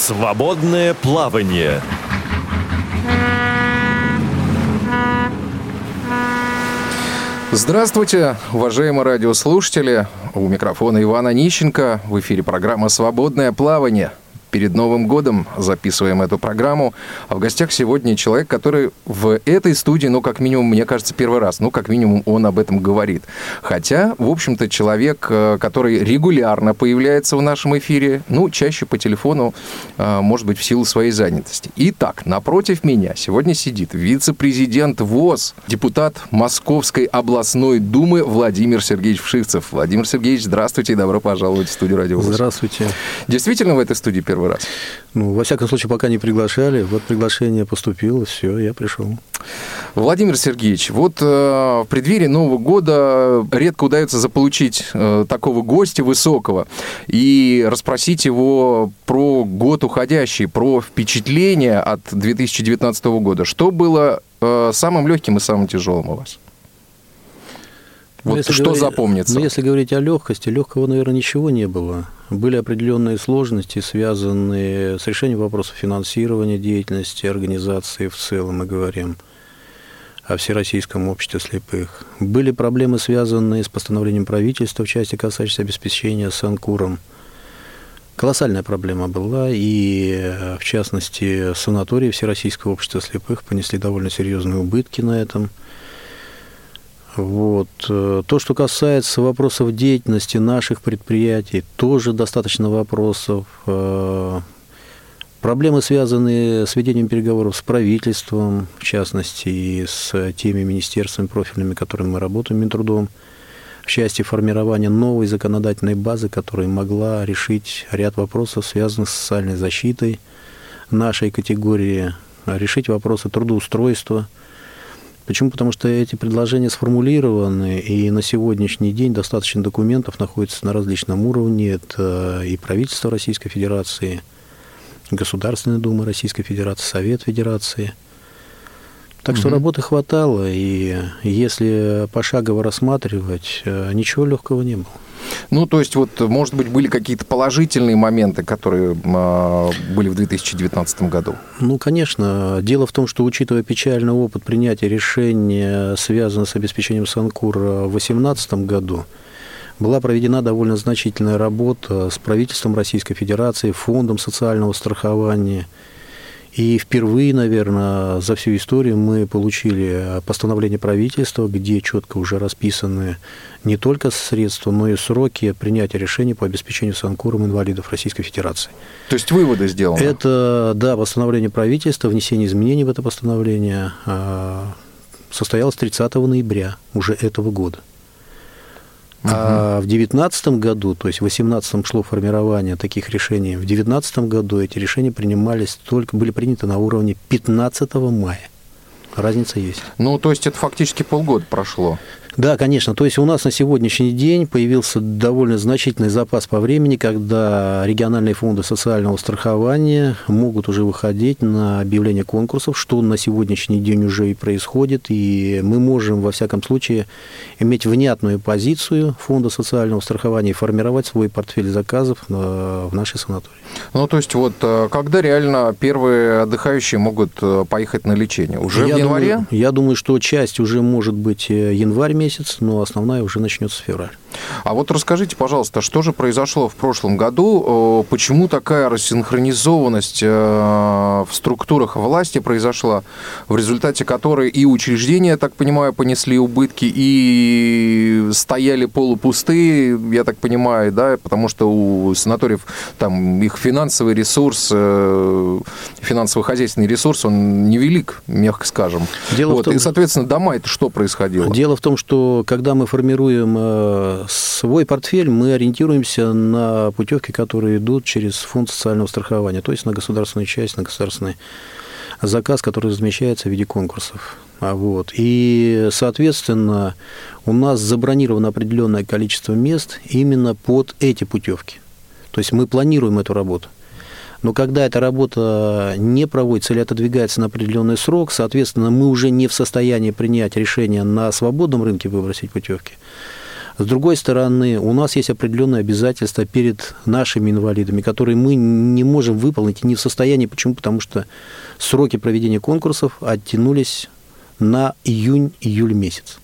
Свободное плавание. Здравствуйте, уважаемые радиослушатели. У микрофона Ивана Нищенко. В эфире программа «Свободное плавание» перед Новым годом записываем эту программу. А в гостях сегодня человек, который в этой студии, ну, как минимум, мне кажется, первый раз. Ну, как минимум, он об этом говорит. Хотя, в общем-то, человек, э, который регулярно появляется в нашем эфире, ну, чаще по телефону, э, может быть, в силу своей занятости. Итак, напротив меня сегодня сидит вице-президент ВОЗ, депутат Московской областной думы Владимир Сергеевич Вшивцев. Владимир Сергеевич, здравствуйте и добро пожаловать в студию «Радио ВОЗ». Здравствуйте. Действительно в этой студии первый раз? Ну, во всяком случае, пока не приглашали. Вот приглашение поступило, все, я пришел. Владимир Сергеевич, вот э, в преддверии Нового года редко удается заполучить э, такого гостя высокого и расспросить его про год уходящий, про впечатления от 2019 года. Что было э, самым легким и самым тяжелым у вас? Вот если что говорить, запомнится? Ну, если говорить о легкости, легкого, наверное, ничего не было. Были определенные сложности, связанные с решением вопросов финансирования деятельности организации в целом, мы говорим о Всероссийском обществе слепых. Были проблемы, связанные с постановлением правительства в части, касающейся обеспечения санкуром. Колоссальная проблема была, и, в частности, санатории Всероссийского общества слепых понесли довольно серьезные убытки на этом – вот. Э, то, что касается вопросов деятельности наших предприятий, тоже достаточно вопросов. Э, проблемы, связанные с ведением переговоров с правительством, в частности, и с теми министерствами профильными, которыми мы работаем, Минтрудом, в части формирования новой законодательной базы, которая могла решить ряд вопросов, связанных с социальной защитой нашей категории, решить вопросы трудоустройства – Почему? Потому что эти предложения сформулированы, и на сегодняшний день достаточно документов находится на различном уровне. Это и правительство Российской Федерации, Государственная Дума Российской Федерации, Совет Федерации. Так что угу. работы хватало, и если пошагово рассматривать, э, ничего легкого не было. Ну, то есть, вот, может быть, были какие-то положительные моменты, которые э, были в 2019 году? Ну, конечно. Дело в том, что, учитывая печальный опыт принятия решения, связанного с обеспечением Санкура в 2018 году, была проведена довольно значительная работа с правительством Российской Федерации, Фондом социального страхования – и впервые, наверное, за всю историю мы получили постановление правительства, где четко уже расписаны не только средства, но и сроки принятия решений по обеспечению санкуром инвалидов Российской Федерации. То есть выводы сделаны? Это, да, постановление правительства, внесение изменений в это постановление а, состоялось 30 ноября уже этого года. А в 2019 году, то есть в 2018 шло формирование таких решений, в 2019 году эти решения принимались только, были приняты на уровне 15 мая. Разница есть. Ну, то есть это фактически полгода прошло. Да, конечно. То есть у нас на сегодняшний день появился довольно значительный запас по времени, когда региональные фонды социального страхования могут уже выходить на объявление конкурсов, что на сегодняшний день уже и происходит, и мы можем, во всяком случае, иметь внятную позицию фонда социального страхования и формировать свой портфель заказов в нашей санатории. Ну, то есть вот э, когда реально первые отдыхающие могут э, поехать на лечение? Уже я в январе? Думаю, я думаю, что часть уже может быть э, январь месяц, но основная уже начнется в феврале. А вот расскажите, пожалуйста, что же произошло в прошлом году? Почему такая рассинхронизованность в структурах власти произошла, в результате которой и учреждения, я так понимаю, понесли убытки, и стояли полупустые, я так понимаю, да, потому что у санаториев там их финансовый ресурс, финансово-хозяйственный ресурс, он невелик, мягко скажем. Дело вот. в том, и, соответственно, дома это что происходило? Дело в том, что когда мы формируем э, свой портфель, мы ориентируемся на путевки, которые идут через фонд социального страхования, то есть на государственную часть, на государственный заказ, который размещается в виде конкурсов. А вот. И, соответственно, у нас забронировано определенное количество мест именно под эти путевки. То есть мы планируем эту работу. Но когда эта работа не проводится или отодвигается на определенный срок, соответственно, мы уже не в состоянии принять решение на свободном рынке выбросить путевки. С другой стороны, у нас есть определенные обязательства перед нашими инвалидами, которые мы не можем выполнить и не в состоянии. Почему? Потому что сроки проведения конкурсов оттянулись на июнь-июль месяц.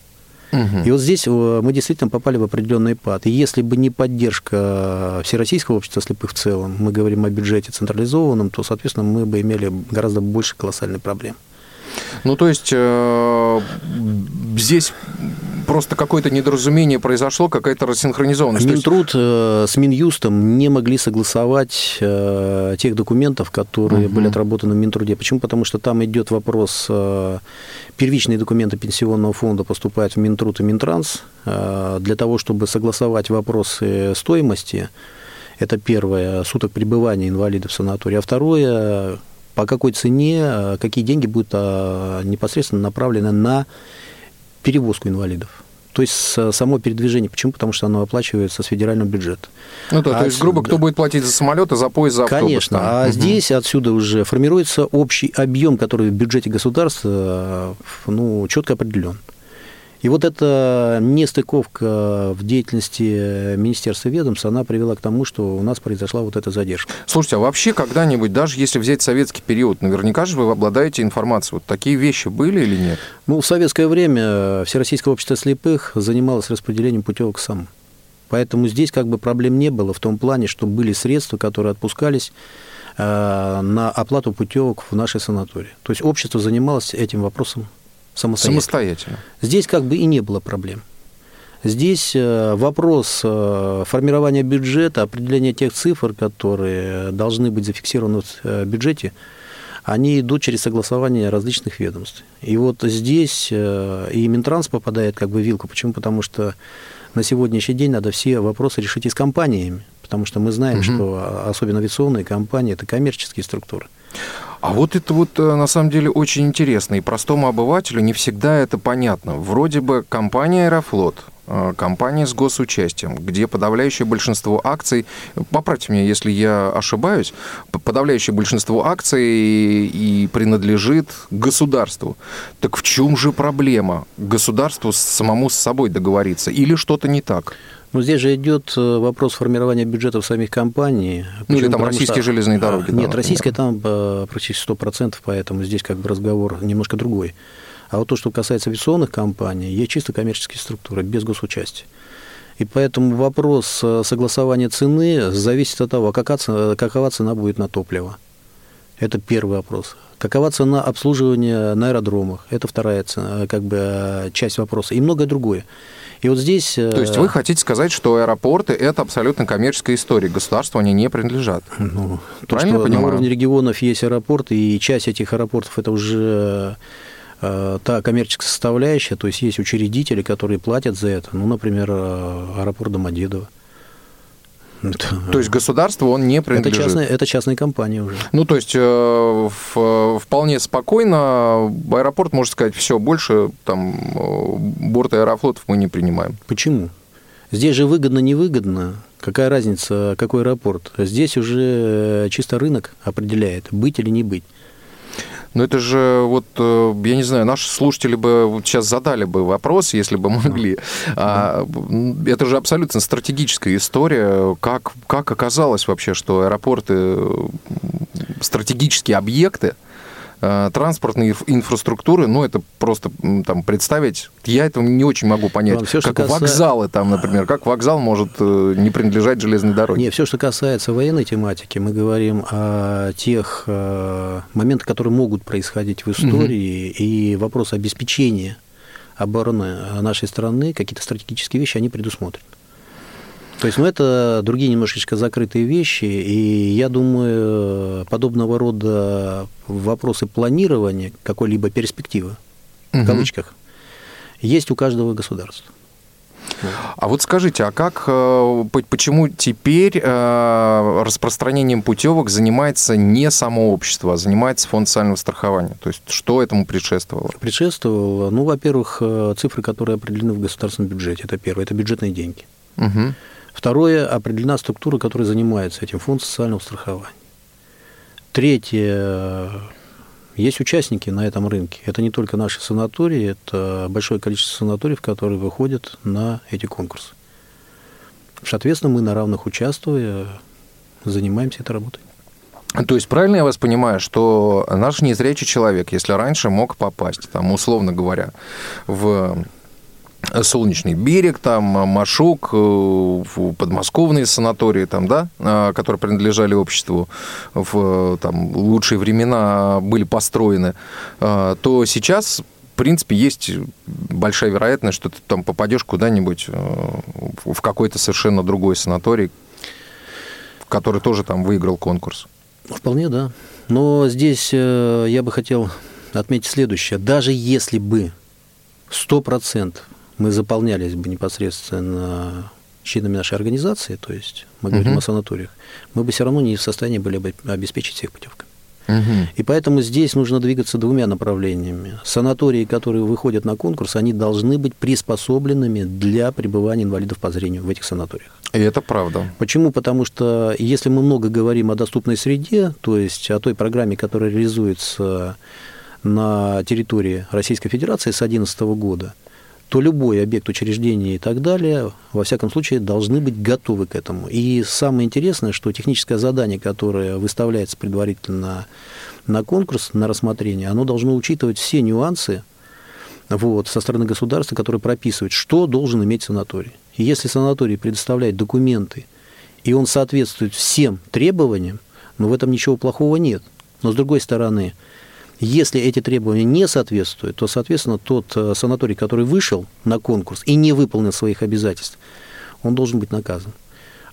Угу. И вот здесь э, мы действительно попали в определенный пад. И если бы не поддержка Всероссийского общества слепых в целом, мы говорим о бюджете централизованном, то, соответственно, мы бы имели гораздо больше колоссальных проблем. Ну, то есть э, здесь просто какое-то недоразумение произошло, какая-то рассинхронизованность. Минтруд э, с Минюстом не могли согласовать э, тех документов, которые угу. были отработаны в Минтруде. Почему? Потому что там идет вопрос, э, первичные документы пенсионного фонда поступают в Минтруд и Минтранс э, для того, чтобы согласовать вопросы стоимости. Это первое, суток пребывания инвалидов в санатории. А второе, по какой цене, э, какие деньги будут э, непосредственно направлены на перевозку инвалидов. То есть само передвижение. Почему? Потому что оно оплачивается с федерального бюджета. Ну да, а то есть, грубо, кто будет платить за самолет, а за поезд, за автобус? Конечно. Там. А угу. здесь отсюда уже формируется общий объем, который в бюджете государства э, ну, четко определен. И вот эта нестыковка в деятельности Министерства ведомств, она привела к тому, что у нас произошла вот эта задержка. Слушайте, а вообще когда-нибудь, даже если взять советский период, наверняка же вы обладаете информацией, вот такие вещи были или нет? Ну, в советское время Всероссийское общество слепых занималось распределением путевок сам. Поэтому здесь как бы проблем не было в том плане, что были средства, которые отпускались э, на оплату путевок в нашей санатории. То есть общество занималось этим вопросом самостоятельно. Самостоятельно. Здесь как бы и не было проблем. Здесь э, вопрос э, формирования бюджета, определения тех цифр, которые должны быть зафиксированы в э, бюджете, они идут через согласование различных ведомств. И вот здесь и Минтранс попадает как бы в вилку. Почему? Потому что на сегодняшний день надо все вопросы решить и с компаниями, потому что мы знаем, угу. что особенно авиационные компании – это коммерческие структуры. А вот это вот э, на самом деле очень интересно, и простому обывателю не всегда это понятно. Вроде бы компания «Аэрофлот», компания с госучастием, где подавляющее большинство акций, поправьте меня, если я ошибаюсь, подавляющее большинство акций и принадлежит государству. Так в чем же проблема? Государству самому с собой договориться или что-то не так? Но здесь же идет э, вопрос формирования бюджетов самих компаний. Ну, или там российские что... железные дороги. Нет, да, российская там э, практически 100%, поэтому здесь как бы разговор немножко другой. А вот то, что касается авиационных компаний, есть чисто коммерческие структуры, без госучастия. И поэтому вопрос э, согласования цены зависит от того, какова какова цена будет на топливо. Это первый вопрос. Какова цена обслуживания на аэродромах? Это вторая цена, как бы, часть вопроса. И многое другое. И вот здесь... То есть вы э, хотите сказать, что аэропорты – это абсолютно коммерческая история, государству они не принадлежат? Ну, то, Правильно что понимаю? на уровне регионов есть аэропорты, и часть этих аэропортов – это уже э, та коммерческая составляющая, то есть есть учредители, которые платят за это, ну, например, э, аэропорт Домодедово. То есть государству он не принадлежит? Это частная, это частная компания уже. Ну, то есть э, вполне спокойно аэропорт может сказать, все, больше там э, борт аэрофлотов мы не принимаем. Почему? Здесь же выгодно-невыгодно. Какая разница, какой аэропорт? Здесь уже чисто рынок определяет, быть или не быть. Но это же вот, э, я не знаю, наши слушатели бы сейчас задали бы вопрос, если бы могли. А, это же абсолютно стратегическая история. Как, как оказалось вообще, что аэропорты стратегические объекты, транспортной инфраструктуры, ну, это просто там представить, я этого не очень могу понять. Все, как касается... вокзалы там, например, как вокзал может э, не принадлежать железной дороге? Нет, все, что касается военной тематики, мы говорим о тех э, моментах, которые могут происходить в истории, угу. и вопрос обеспечения обороны нашей страны, какие-то стратегические вещи, они предусмотрены. То есть, ну, это другие немножечко закрытые вещи, и я думаю, подобного рода вопросы планирования какой-либо перспективы, угу. в кавычках, есть у каждого государства. А вот скажите, а как, э, почему теперь э, распространением путевок занимается не само общество, а занимается фонд социального страхования? То есть что этому предшествовало? Предшествовало, ну, во-первых, э, цифры, которые определены в государственном бюджете, это первое, это бюджетные деньги. Угу. Второе, определена структура, которая занимается этим, фонд социального страхования. Третье, есть участники на этом рынке. Это не только наши санатории, это большое количество санаториев, которые выходят на эти конкурсы. Соответственно, мы на равных участвуя занимаемся этой работой. То есть правильно я вас понимаю, что наш незрячий человек, если раньше мог попасть, там, условно говоря, в Солнечный берег, там, Машук, э, подмосковные санатории, там, да, э, которые принадлежали обществу в там, лучшие времена были построены, э, то сейчас в принципе, есть большая вероятность, что ты там попадешь куда-нибудь в какой-то совершенно другой санаторий, который тоже там выиграл конкурс. Вполне, да. Но здесь я бы хотел отметить следующее. Даже если бы 100% мы заполнялись бы непосредственно членами нашей организации, то есть мы говорим угу. о санаториях, мы бы все равно не в состоянии были бы обеспечить всех путевками. Угу. И поэтому здесь нужно двигаться двумя направлениями. Санатории, которые выходят на конкурс, они должны быть приспособленными для пребывания инвалидов по зрению в этих санаториях. И это правда. Почему? Потому что если мы много говорим о доступной среде, то есть о той программе, которая реализуется на территории Российской Федерации с 2011 года, то любой объект учреждения и так далее, во всяком случае, должны быть готовы к этому. И самое интересное, что техническое задание, которое выставляется предварительно на конкурс, на рассмотрение, оно должно учитывать все нюансы вот, со стороны государства, которые прописывают, что должен иметь санаторий. И если санаторий предоставляет документы, и он соответствует всем требованиям, ну, в этом ничего плохого нет. Но, с другой стороны, если эти требования не соответствуют, то, соответственно, тот э, санаторий, который вышел на конкурс и не выполнил своих обязательств, он должен быть наказан.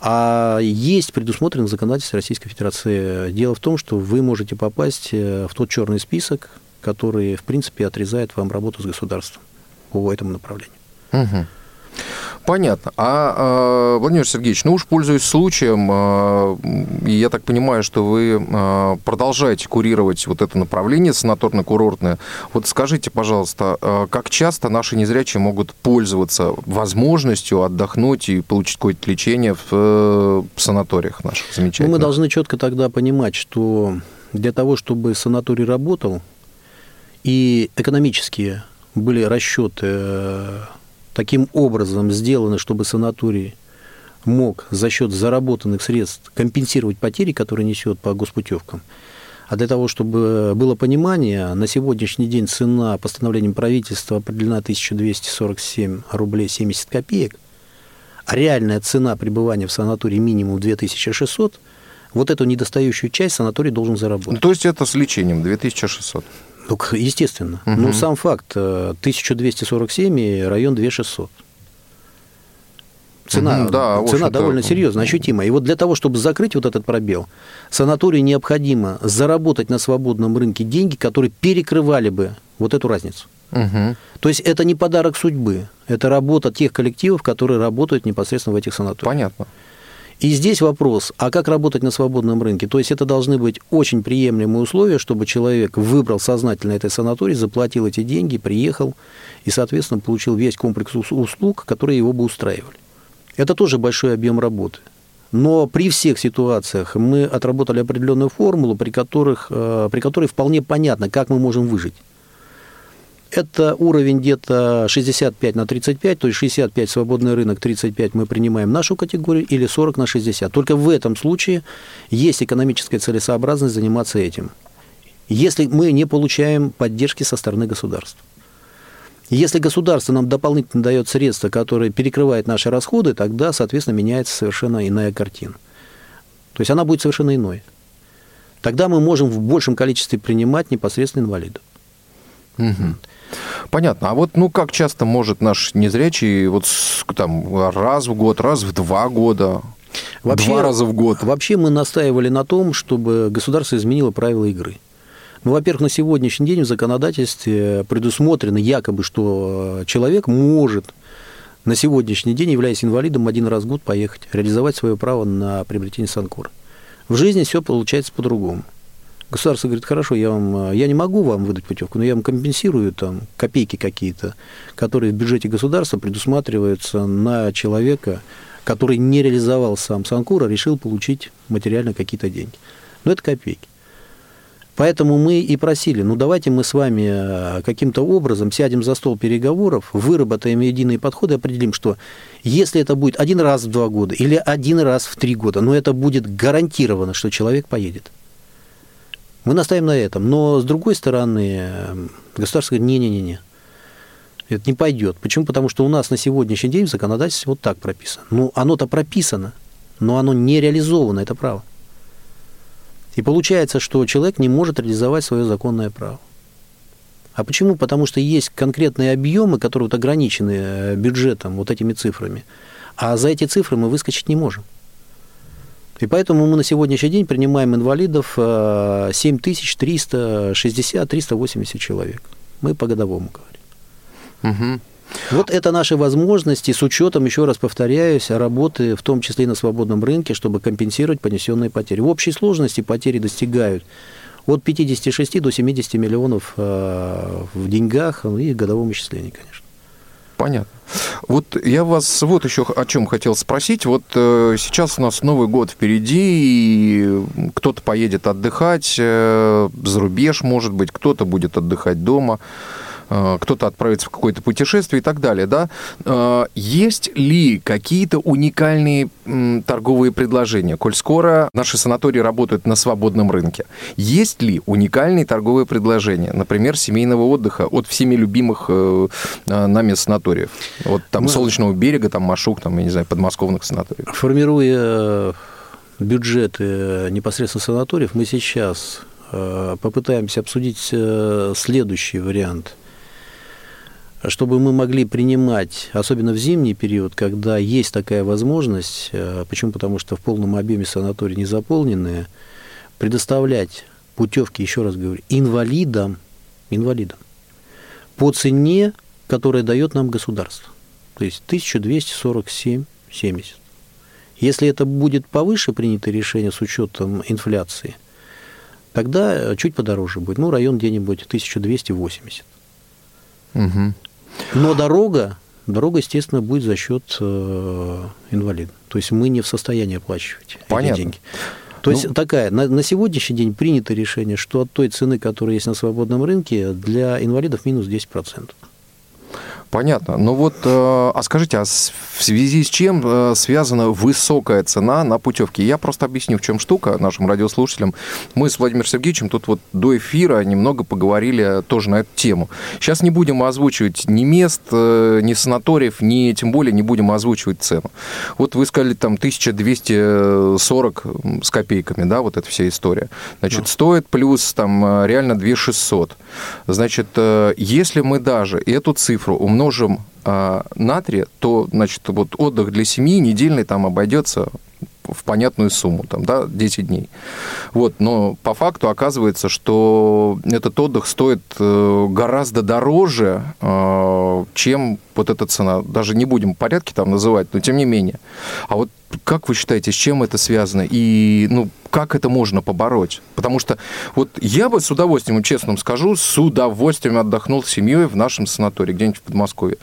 А есть предусмотрено законодательство Российской Федерации. Дело в том, что вы можете попасть э, в тот черный список, который, в принципе, отрезает вам работу с государством по этому направлению. Угу. Понятно. А, Владимир Сергеевич, ну уж пользуясь случаем, а, я так понимаю, что вы а, продолжаете курировать вот это направление санаторно-курортное. Вот скажите, пожалуйста, а, как часто наши незрячие могут пользоваться возможностью отдохнуть и получить какое-то лечение в э, санаториях наших замечательных? Ну, мы должны четко тогда понимать, что для того, чтобы санаторий работал, и экономические были расчеты э, таким образом сделаны, чтобы санаторий мог за счет заработанных средств компенсировать потери, которые несет по госпутевкам. А для того, чтобы было понимание, на сегодняшний день цена постановлением правительства определена 1247 рублей 70 копеек, а реальная цена пребывания в санатории минимум 2600, вот эту недостающую часть санаторий должен заработать. То есть это с лечением 2600? Ну, естественно. Угу. Ну, сам факт, 1247 и район 2600. Цена, да, цена довольно серьезная, ощутимая. И вот для того, чтобы закрыть вот этот пробел, санаторию необходимо заработать на свободном рынке деньги, которые перекрывали бы вот эту разницу. Угу. То есть это не подарок судьбы, это работа тех коллективов, которые работают непосредственно в этих санаториях. Понятно. И здесь вопрос, а как работать на свободном рынке? То есть это должны быть очень приемлемые условия, чтобы человек выбрал сознательно этот санаторий, заплатил эти деньги, приехал и, соответственно, получил весь комплекс услуг, которые его бы устраивали. Это тоже большой объем работы. Но при всех ситуациях мы отработали определенную формулу, при, которых, э, при которой вполне понятно, как мы можем выжить. Это уровень где-то 65 на 35, то есть 65 свободный рынок, 35 мы принимаем нашу категорию или 40 на 60. Только в этом случае есть экономическая целесообразность заниматься этим. Если мы не получаем поддержки со стороны государства. Если государство нам дополнительно дает средства, которые перекрывают наши расходы, тогда, соответственно, меняется совершенно иная картина. То есть она будет совершенно иной. Тогда мы можем в большем количестве принимать непосредственно инвалидов. Угу. Понятно. А вот, ну, как часто может наш незрячий вот там раз в год, раз в два года, вообще, два раза в год? Вообще мы настаивали на том, чтобы государство изменило правила игры. Ну, во-первых, на сегодняшний день в законодательстве предусмотрено якобы, что человек может на сегодняшний день, являясь инвалидом, один раз в год поехать, реализовать свое право на приобретение санкора. В жизни все получается по-другому. Государство говорит, хорошо, я, вам, я не могу вам выдать путевку, но я вам компенсирую там копейки какие-то, которые в бюджете государства предусматриваются на человека, который не реализовал сам Санкур, а решил получить материально какие-то деньги. Но это копейки. Поэтому мы и просили, ну давайте мы с вами э, каким-то образом сядем за стол переговоров, выработаем единые подходы, определим, что если это будет один раз в два года или один раз в три года, но это будет гарантированно, что человек поедет. Мы наставим на этом. Но с другой стороны, государство говорит, не-не-не, это не пойдет. Почему? Потому что у нас на сегодняшний день в законодательстве вот так прописано. Ну, оно-то прописано, но оно не реализовано, это право. И получается, что человек не может реализовать свое законное право. А почему? Потому что есть конкретные объемы, которые вот ограничены э, бюджетом, вот этими цифрами. А за эти цифры мы выскочить не можем. И поэтому мы на сегодняшний день принимаем инвалидов 7360-380 э, человек. Мы по годовому говорим. Угу. Вот это наши возможности с учетом, еще раз повторяюсь, работы, в том числе и на свободном рынке, чтобы компенсировать понесенные потери. В общей сложности потери достигают от 56 до 70 миллионов э, в деньгах и годовом исчислении, конечно. Понятно. Вот я вас вот еще о чем хотел спросить. Вот э, сейчас у нас Новый год впереди, и кто-то поедет отдыхать э, за рубеж, может быть, кто-то будет отдыхать дома. Э, кто-то отправится в какое-то путешествие и так далее, да, э, есть ли какие-то уникальные торговые предложения, коль скоро наши санатории работают на свободном рынке? Есть ли уникальные торговые предложения, например, семейного отдыха от всеми любимых э, нами санаториев? Вот там Мы... Солнечного берега, там Машук, там, я не знаю, подмосковных санаториев. Формируя бюджеты непосредственно санаториев, мы сейчас попытаемся обсудить следующий вариант – чтобы мы могли принимать, особенно в зимний период, когда есть такая возможность, э, почему? Потому что в полном объеме санатории не заполненные, предоставлять путевки, еще раз говорю, инвалидам, инвалидам по цене, которая дает нам государство. То есть 1247,70. Если это будет повыше принятое решение с учетом инфляции, тогда чуть подороже будет. Ну, район где-нибудь 1280. Угу. Но дорога, дорога, естественно, будет за счет э, инвалида. То есть мы не в состоянии оплачивать Понятно. эти деньги. То ну, есть такая, на, на сегодняшний день принято решение, что от той цены, которая есть на свободном рынке, для инвалидов минус 10%. Понятно. Ну вот, э, а скажите, а в связи с чем э, связана высокая цена на путевки? Я просто объясню, в чем штука нашим радиослушателям. Мы с Владимиром Сергеевичем тут вот до эфира немного поговорили тоже на эту тему. Сейчас не будем озвучивать ни мест, э, ни санаториев, ни тем более не будем озвучивать цену. Вот вы сказали там 1240 с копейками, да, вот эта вся история. Значит, да. стоит плюс там реально 2600. Значит, если мы даже эту цифру умножим умножим а, на 3, то, значит, вот отдых для семьи недельный там обойдется в понятную сумму, там, да, 10 дней. Вот, но по факту оказывается, что этот отдых стоит э, гораздо дороже, э, чем вот эта цена. Даже не будем порядки там называть, но тем не менее. А вот как вы считаете, с чем это связано? И, ну, как это можно побороть? Потому что вот я бы с удовольствием, честно скажу, с удовольствием отдохнул с семьей в нашем санатории, где-нибудь в Подмосковье.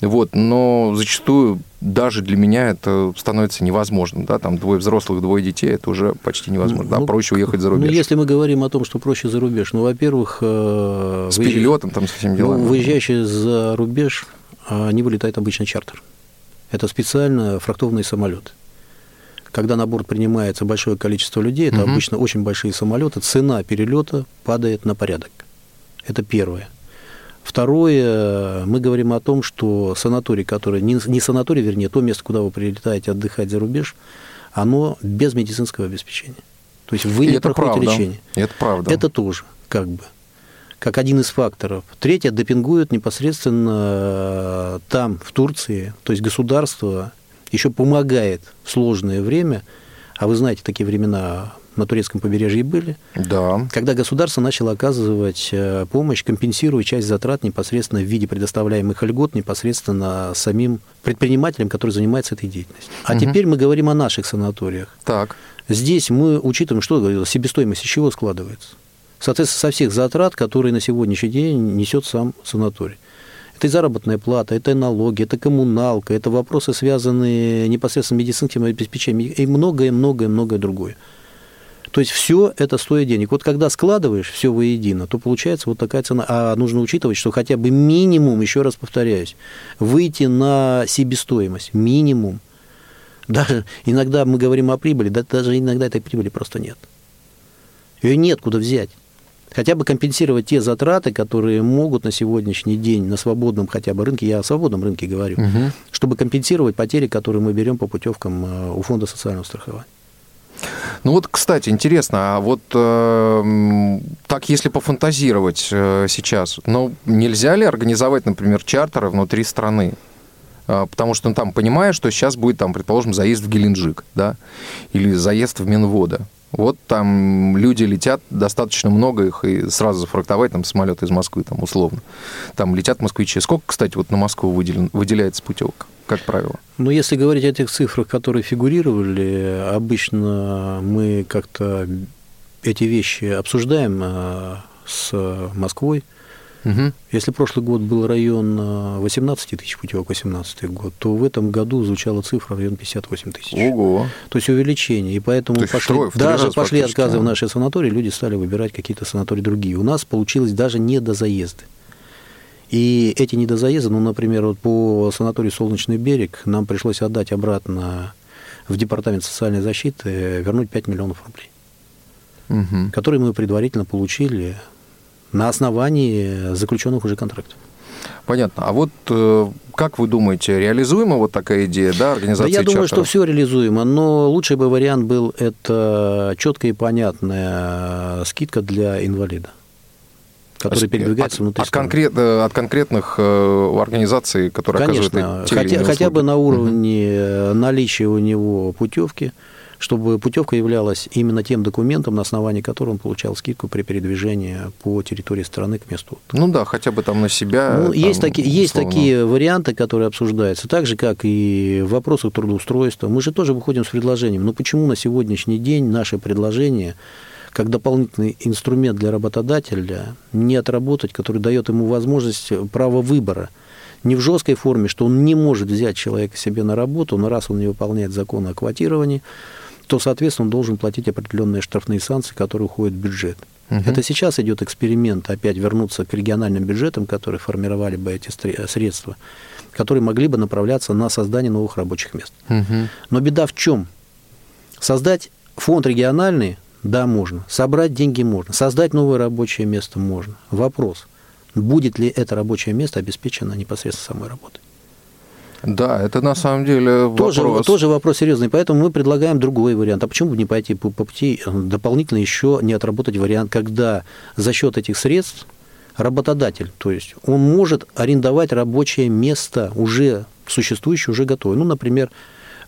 Вот, но зачастую даже для меня это становится невозможным. Да? Там двое взрослых, двое детей, это уже почти невозможно. Ну, да? Проще уехать за рубеж. Ну, если мы говорим о том, что проще за рубеж, ну, во-первых... Э, с выезж... перелетом, там, со всеми делами. Ну, выезжающие за рубеж, они вылетают обычно чартер. Это специально фрактовные самолеты когда на борт принимается большое количество людей, это угу. обычно очень большие самолеты, цена перелета падает на порядок. Это первое. Второе, мы говорим о том, что санаторий, который, не, не санаторий, вернее, то место, куда вы прилетаете отдыхать за рубеж, оно без медицинского обеспечения. То есть вы И не это проходите правда. лечение. И это правда. Это тоже, как бы, как один из факторов. Третье, допингуют непосредственно там, в Турции, то есть государство еще помогает в сложное время, а вы знаете, такие времена на турецком побережье были, да. когда государство начало оказывать э, помощь, компенсируя часть затрат непосредственно в виде предоставляемых льгот непосредственно самим предпринимателям, которые занимаются этой деятельностью. А угу. теперь мы говорим о наших санаториях. Так. Здесь мы учитываем, что себестоимость из чего складывается. Соответственно, со всех затрат, которые на сегодняшний день несет сам санаторий. Это и заработная плата, это и налоги, это коммуналка, это вопросы, связанные непосредственно с медицинским обеспечением и многое-многое-многое другое. То есть все это стоит денег. Вот когда складываешь все воедино, то получается вот такая цена. А нужно учитывать, что хотя бы минимум, еще раз повторяюсь, выйти на себестоимость. Минимум. Даже иногда мы говорим о прибыли, да, даже иногда этой прибыли просто нет. Ее нет куда взять. Хотя бы компенсировать те затраты, которые могут на сегодняшний день на свободном хотя бы рынке, я о свободном рынке говорю, угу. чтобы компенсировать потери, которые мы берем по путевкам э, у фонда социального страхования. Ну вот, кстати, интересно, а вот э, так, если пофантазировать э, сейчас, ну, нельзя ли организовать, например, чартеры внутри страны? Э, потому что ну, там, понимая, что сейчас будет, там, предположим, заезд в Геленджик, да, или заезд в Минвода, вот там люди летят, достаточно много их, и сразу зафрактовать там самолеты из Москвы, там, условно. Там летят москвичи. Сколько, кстати, вот на Москву выделен, выделяется путевка, как правило? Ну, если говорить о тех цифрах, которые фигурировали, обычно мы как-то эти вещи обсуждаем э, с Москвой, Угу. Если прошлый год был район 18 э, тысяч путевок, 18 год, то в этом году звучала цифра район 58 тысяч. Ого! То есть увеличение. И поэтому есть пошли, второй, даже пошли отказы в наши санатории, люди стали выбирать какие-то санатории другие. У нас получилось даже недозаезды. И эти недозаезды, ну, например, вот по санаторию «Солнечный берег» нам пришлось отдать обратно в Департамент социальной защиты, вернуть 5 миллионов рублей, угу. которые мы предварительно получили на основании заключенных уже контрактов. Понятно. А вот э, как вы думаете, реализуема вот такая идея, да, организации да, Я чартеров? думаю, что все реализуемо, но лучший бы вариант был это четкая и понятная скидка для инвалида который передвигается от, внутри от, конкрет, э, от конкретных э, организаций, которые Конечно, оказывают те хотя, хотя бы на уровне угу. наличия у него путевки, чтобы путевка являлась именно тем документом, на основании которого он получал скидку при передвижении по территории страны к месту. Ну да, хотя бы там на себя. Ну, там, есть, таки, есть такие варианты, которые обсуждаются, так же, как и в вопросах трудоустройства. Мы же тоже выходим с предложением. Но почему на сегодняшний день наше предложение как дополнительный инструмент для работодателя не отработать, который дает ему возможность права выбора – не в жесткой форме, что он не может взять человека себе на работу, но раз он не выполняет закон о квотировании, то, соответственно, он должен платить определенные штрафные санкции, которые уходят в бюджет. Угу. Это сейчас идет эксперимент, опять вернуться к региональным бюджетам, которые формировали бы эти средства, которые могли бы направляться на создание новых рабочих мест. Угу. Но беда в чем? Создать фонд региональный, да, можно. Собрать деньги можно. Создать новое рабочее место можно. Вопрос, будет ли это рабочее место обеспечено непосредственно самой работой? Да, это на самом деле вопрос. Тоже, тоже вопрос серьезный, поэтому мы предлагаем другой вариант. А почему бы не пойти по, по пути э, дополнительно еще не отработать вариант, когда за счет этих средств работодатель, то есть он может арендовать рабочее место уже существующее, уже готовое. Ну, например,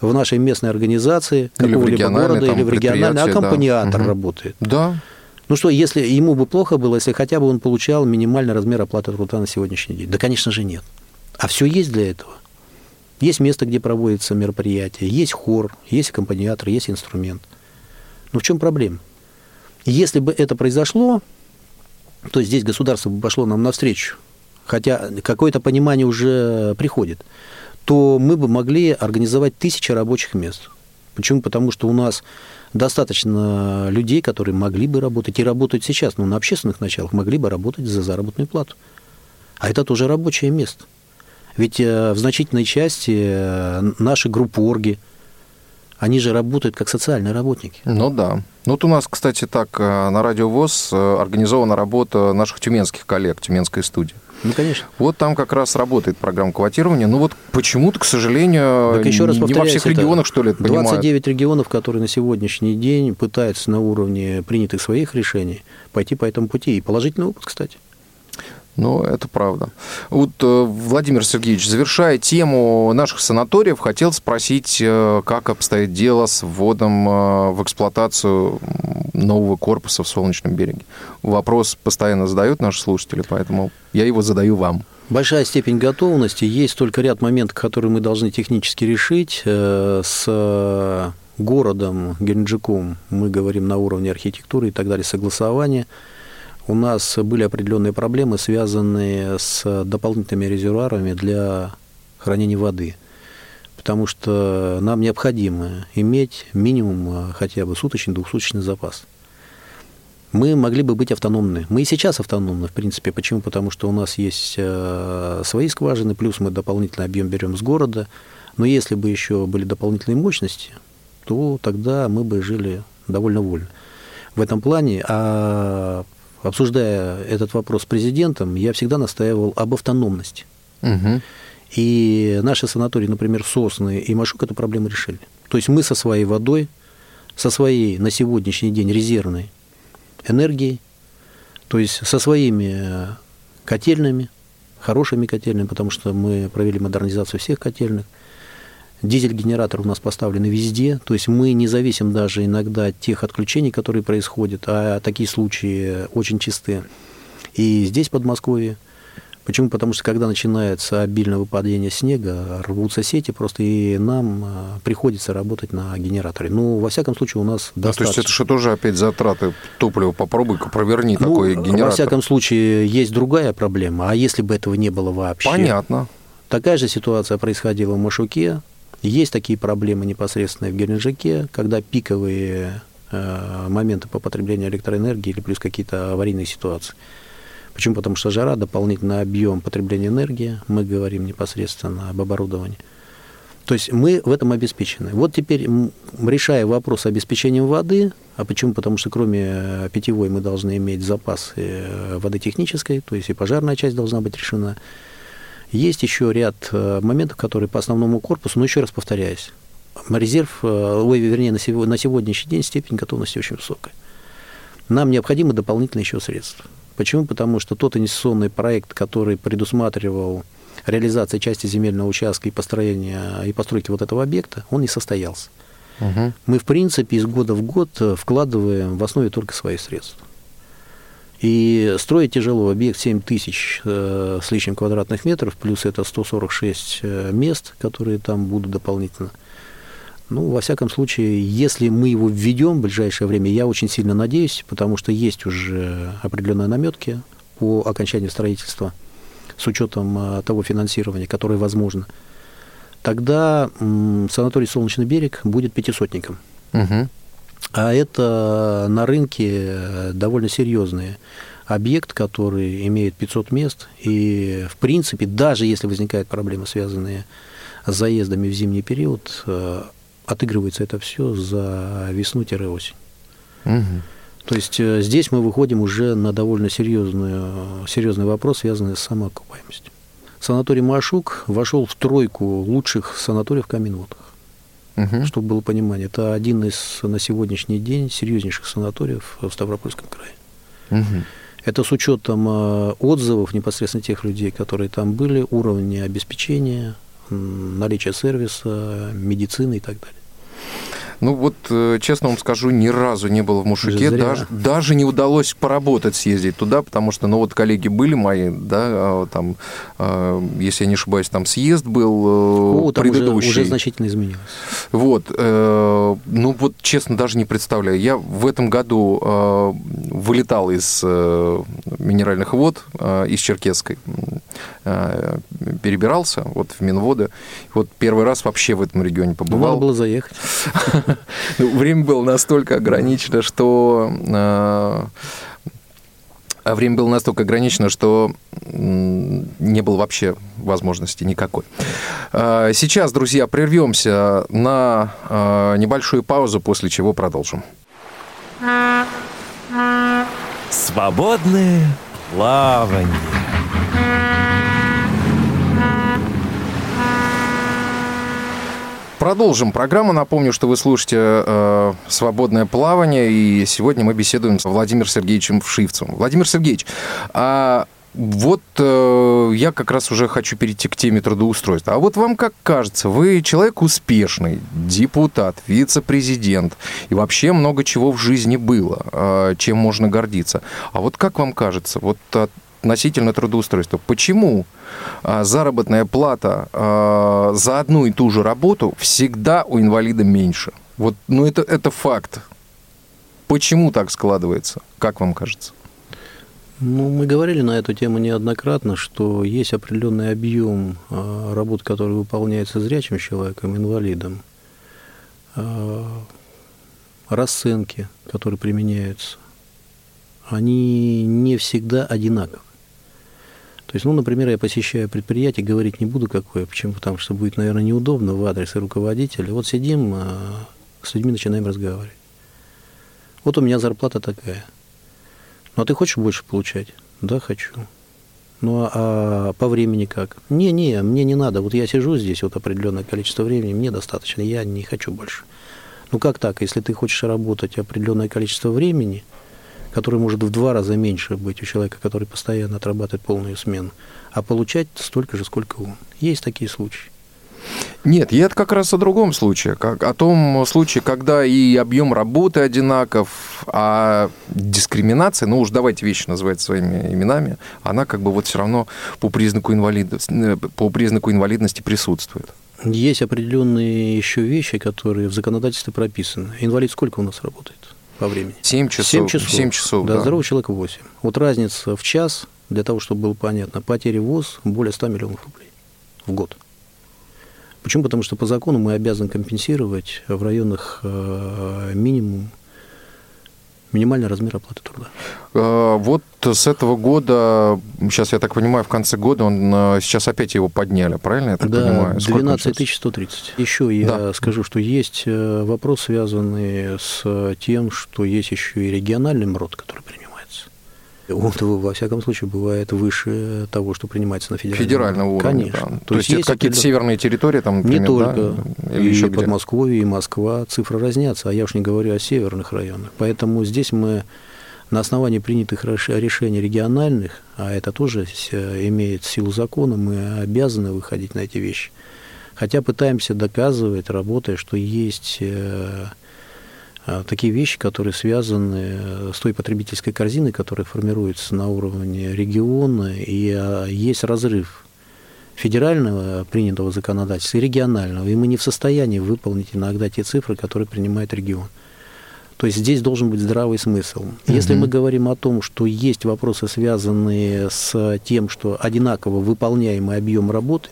в нашей местной организации какого-либо города или в региональной, аккомпаниатор да. работает. Да. Ну что, если ему бы плохо было, если хотя бы он получал минимальный размер оплаты труда на сегодняшний день? Да, конечно же, нет. А все есть для этого. Есть место, где проводится мероприятие, есть хор, есть аккомпаниатор, есть инструмент. Но в чем проблема? Если бы это произошло, то здесь государство бы пошло нам навстречу, хотя какое-то понимание уже приходит, то мы бы могли организовать тысячи рабочих мест. Почему? Потому что у нас достаточно людей, которые могли бы работать и работают сейчас, но на общественных началах могли бы работать за заработную плату. А это тоже рабочее место. Ведь э, в значительной части э, наши группы орги, они же работают как социальные работники. Ну да. Ну вот у нас, кстати, так э, на Радио ВОЗ организована работа наших тюменских коллег, тюменской студии. Ну, конечно. Вот там как раз работает программа квотирования. Ну, вот почему-то, к сожалению, так еще раз не во всех регионах, что ли, это 29 понимают. регионов, которые на сегодняшний день пытаются на уровне принятых своих решений пойти по этому пути. И положительный опыт, кстати. Ну, это правда. Вот, э, Владимир Сергеевич, завершая тему наших санаториев, хотел спросить, э, как обстоит дело с вводом э, в эксплуатацию нового корпуса в Солнечном береге. Вопрос постоянно задают наши слушатели, поэтому я его задаю вам. Большая степень готовности. Есть только ряд моментов, которые мы должны технически решить. С городом Геленджиком мы говорим на уровне архитектуры и так далее, согласования – у нас были определенные проблемы, связанные с дополнительными резервуарами для хранения воды. потому что нам необходимо иметь минимум хотя бы суточный, двухсуточный запас. Мы могли бы быть автономны. Мы и сейчас автономны, в принципе. Почему? Потому что у нас есть свои скважины, плюс мы дополнительный объем берем с города. Но если бы еще были дополнительные мощности, то тогда мы бы жили довольно вольно. В этом плане, а обсуждая этот вопрос с президентом, я всегда настаивал об автономности. Угу. И наши санатории, например, Сосны и Машук эту проблему решили. То есть мы со своей водой, со своей на сегодняшний день резервной энергией, то есть со своими котельными, хорошими котельными, потому что мы провели модернизацию всех котельных – Дизель-генератор у нас поставлены везде, то есть мы не зависим даже иногда от тех отключений, которые происходят, а такие случаи очень чистые. И здесь, в Подмосковье, Почему? Потому что когда начинается обильное выпадение снега, рвутся сети просто, и нам а, приходится работать на генераторе. Ну, во всяком случае, у нас достаточно. То есть это же тоже опять затраты топлива. Попробуй-ка проверни ну, такой генератор. Во всяком случае, есть другая проблема. А если бы этого не было вообще? Понятно. Такая же ситуация происходила в Машуке. Есть такие проблемы непосредственно в Геленджике, когда пиковые э, моменты по потреблению электроэнергии или плюс какие-то аварийные ситуации. Почему? Потому что жара, дополнительный объем потребления энергии, мы говорим непосредственно об оборудовании. То есть мы в этом обеспечены. Вот теперь, решая вопрос с обеспечением воды, а почему? Потому что кроме э, питьевой мы должны иметь запас э, воды технической, то есть и пожарная часть должна быть решена. Есть еще ряд э, моментов, которые по основному корпусу, но еще раз повторяюсь, резерв, э, ой, вернее, на, сегодня, на сегодняшний день степень готовности очень высокая. Нам необходимо дополнительные еще средства. Почему? Потому что тот инвестиционный проект, который предусматривал реализацию части земельного участка и построение и постройки вот этого объекта, он не состоялся. Угу. Мы, в принципе, из года в год э, вкладываем в основе только свои средства. И строить тяжело. Объект 7 тысяч э, с лишним квадратных метров, плюс это 146 э, мест, которые там будут дополнительно. Ну, во всяком случае, если мы его введем в ближайшее время, я очень сильно надеюсь, потому что есть уже определенные наметки по окончанию строительства с учетом э, того финансирования, которое возможно, тогда санаторий «Солнечный берег» будет пятисотником. Угу. А это на рынке довольно серьезный объект, который имеет 500 мест. И, в принципе, даже если возникают проблемы, связанные с заездами в зимний период, э, отыгрывается это все за весну-осень. Угу. То есть э, здесь мы выходим уже на довольно серьезную, серьезный вопрос, связанный с самоокупаемостью. Санаторий Машук вошел в тройку лучших санаториев в Каменводах. Угу. Чтобы было понимание, это один из на сегодняшний день серьезнейших санаториев в Ставропольском крае. Угу. Это с учетом э, отзывов непосредственно тех людей, которые там были, уровня обеспечения, наличия сервиса, медицины и так далее. Ну вот, э, честно вам скажу, ни разу не был в Мушуке, даже, даже не удалось поработать, съездить туда, потому что, ну вот коллеги были мои, да, а, там, а, если я не ошибаюсь, там съезд был О, там предыдущий. Уже, уже значительно изменилось. Вот, э, ну вот, честно, даже не представляю. Я в этом году э, вылетал из минеральных вод, из Черкесской, перебирался вот в Минводы. Вот первый раз вообще в этом регионе побывал. Надо было заехать. Ну, время было настолько ограничено, что а, а время было настолько ограничено, что не было вообще возможности никакой. А, сейчас, друзья, прервемся на небольшую паузу, после чего продолжим. Свободное плавание. Продолжим программу. Напомню, что вы слушаете э, «Свободное плавание», и сегодня мы беседуем с Владимиром Сергеевичем Вшивцем. Владимир Сергеевич, а вот э, я как раз уже хочу перейти к теме трудоустройства. А вот вам как кажется, вы человек успешный, депутат, вице-президент, и вообще много чего в жизни было, э, чем можно гордиться. А вот как вам кажется, вот относительно трудоустройства. Почему а, заработная плата а, за одну и ту же работу всегда у инвалида меньше? Вот, ну это, это факт. Почему так складывается? Как вам кажется? Ну, мы говорили на эту тему неоднократно, что есть определенный объем а, работ, который выполняется зрячим человеком, инвалидом, расценки, которые применяются, они не всегда одинаковы. То есть, ну, например, я посещаю предприятие, говорить не буду какое, почему, потому что будет, наверное, неудобно в адрес руководителя. Вот сидим, а, с людьми начинаем разговаривать. Вот у меня зарплата такая. Ну, а ты хочешь больше получать? Да, хочу. Ну, а, а по времени как? Не-не, мне не надо. Вот я сижу здесь вот определенное количество времени, мне достаточно, я не хочу больше. Ну, как так? Если ты хочешь работать определенное количество времени, которое может в два раза меньше быть у человека, который постоянно отрабатывает полную смену, а получать столько же, сколько он. Есть такие случаи. Нет, я это как раз о другом случае, как о том случае, когда и объем работы одинаков, а дискриминация, ну уж давайте вещи называть своими именами, она как бы вот все равно по признаку инвалидности, э, по признаку инвалидности присутствует. Есть определенные еще вещи, которые в законодательстве прописаны. Инвалид сколько у нас работает по времени? Семь часов. Семь часов. 7 часов да, да. здоровый человек 8. Вот разница в час, для того, чтобы было понятно, потери ВОЗ более 100 миллионов рублей в год. Почему? Потому что по закону мы обязаны компенсировать в районах э, минимум минимальный размер оплаты труда. Э, вот с этого года, сейчас я так понимаю, в конце года он э, сейчас опять его подняли, правильно я так да, понимаю? Сколько 12 130. Еще я Да. скажу, что есть вопрос, связанный с тем, что есть еще и региональный МРОД, который принимается. Он, во всяком случае, бывает выше того, что принимается на федеральном, Федерального уровня. Конечно. да. То, То, есть, есть какие-то северные территории, там, например, Не да? только. Или и еще? Подмосковье, и Москва цифры разнятся, а я уж не говорю о северных районах. Поэтому здесь мы на основании принятых реш- решений региональных, а это тоже имеет силу закона, мы обязаны выходить на эти вещи. Хотя пытаемся доказывать, работая, что есть э, такие вещи, которые связаны э, с той потребительской корзиной, которая формируется на уровне региона, и а, есть разрыв федерального принятого законодательства и регионального, и мы не в состоянии выполнить иногда те цифры, которые принимает регион. То есть здесь должен быть здравый смысл. Если Мгм. мы говорим о том, что есть вопросы, связанные с тем, что одинаково выполняемый объем работы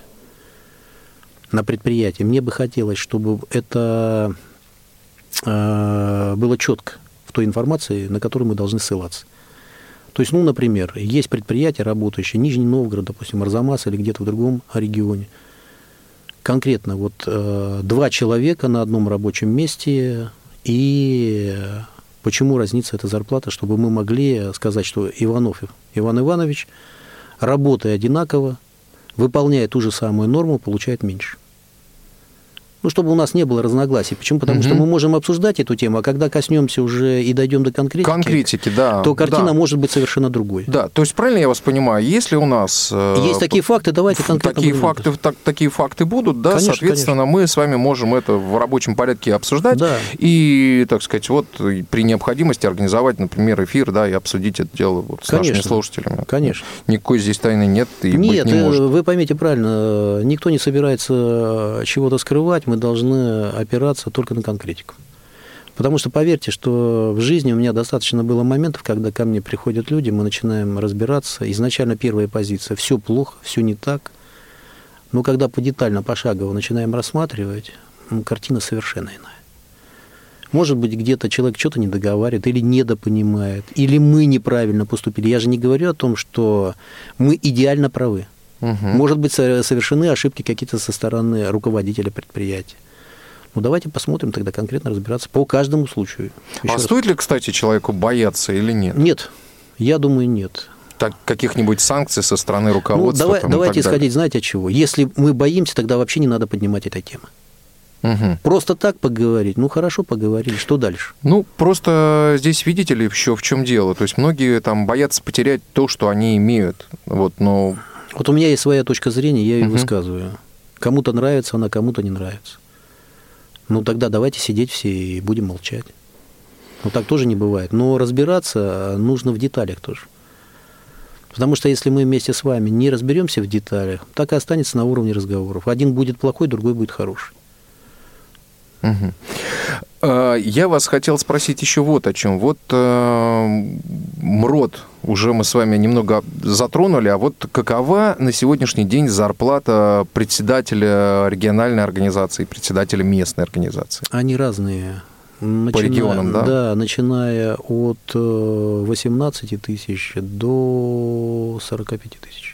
на предприятии, мне бы хотелось, чтобы это было четко в той информации, на которую мы должны ссылаться. То есть, ну, например, есть предприятие, работающее Нижний Новгород, допустим, Арзамас или где-то в другом регионе. Конкретно вот э, два человека на одном рабочем месте, и почему разница эта зарплата, чтобы мы могли сказать, что Иванов Иван Иванович, работая одинаково, выполняя ту же самую норму, получает меньше. Ну, чтобы у нас не было разногласий. Почему? Потому что Мгм. мы можем обсуждать эту тему, а когда коснемся уже и дойдем до конкретики, Конкретики, да. то картина да. может быть совершенно другой. Да, то есть правильно я вас понимаю, если у нас... э, Есть такие факты, давайте конкретно Такие будем факты, так- такие факты будут, да, Конечно, соответственно, мы с вами можем это в рабочем порядке обсуждать Да. и, так сказать, вот при необходимости организовать, например, эфир, да, и обсудить это дело вот с нашими Конечно. слушателями. Конечно. Никакой здесь тайны нет и Нет, быть не э, может. вы поймите правильно, э, никто не собирается э, чего-то скрывать, мы должны опираться только на конкретику. Потому что поверьте, что в жизни у меня достаточно было моментов, когда ко мне приходят люди, мы начинаем разбираться. Изначально первая позиция – все плохо, все не так. Но когда подетально, пошагово начинаем рассматривать, картина совершенно иная. Может быть, где-то человек что-то не договаривает или недопонимает, или мы неправильно поступили. Я же не говорю о том, что мы идеально правы. Мгм. Может быть, со- совершены ошибки какие-то со стороны руководителя предприятия. Ну, давайте посмотрим тогда конкретно разбираться по каждому случаю. Еще А раз. стоит ли, кстати, человеку бояться или нет? Нет, я думаю, нет. Так, каких-нибудь санкций со стороны Ну, руководства? давай- там, давайте так далее? исходить, знаете, от чего? Если мы боимся, тогда вообще не надо поднимать этой темы. Мгм. Просто так поговорить, ну хорошо, поговорили, что дальше? Ну, просто здесь видите ли еще в чем дело. То есть многие там боятся потерять то, что они имеют. Вот, но Вот у меня есть своя точка зрения, я ее Мгм. высказываю. Кому-то нравится она, кому-то не нравится. Ну тогда давайте сидеть все и будем молчать. Ну так тоже не бывает. Но разбираться нужно в деталях тоже. Потому что если мы вместе с вами не разберемся в деталях, так и останется на уровне разговоров. Один будет плохой, другой будет хороший. Мгм. А, я вас хотел спросить еще вот о чем. Вот э, МРОД уже мы с вами немного затронули, а вот какова на сегодняшний день зарплата председателя региональной организации, председателя местной организации? Они разные. Начиная, По регионам, да? Да, начиная от 18 тысяч до 45 тысяч.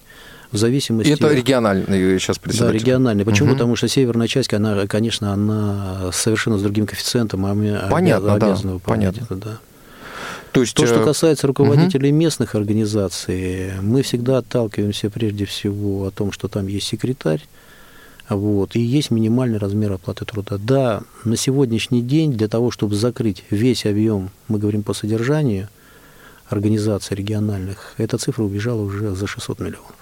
В зависимости... Это региональный сейчас председатель? Да, региональный. Почему? Угу. Потому что северная часть, она, конечно, она совершенно с другим коэффициентом, а понятно, обязаны да, выполнять понятно. это, да. То, есть, То, что э, касается руководителей угу. местных организаций, мы всегда отталкиваемся прежде всего о том, что там есть секретарь, вот, и есть минимальный размер оплаты труда. Да, на сегодняшний день для того, чтобы закрыть весь объем, мы говорим по содержанию, организаций региональных, эта цифра убежала уже за 600 миллионов.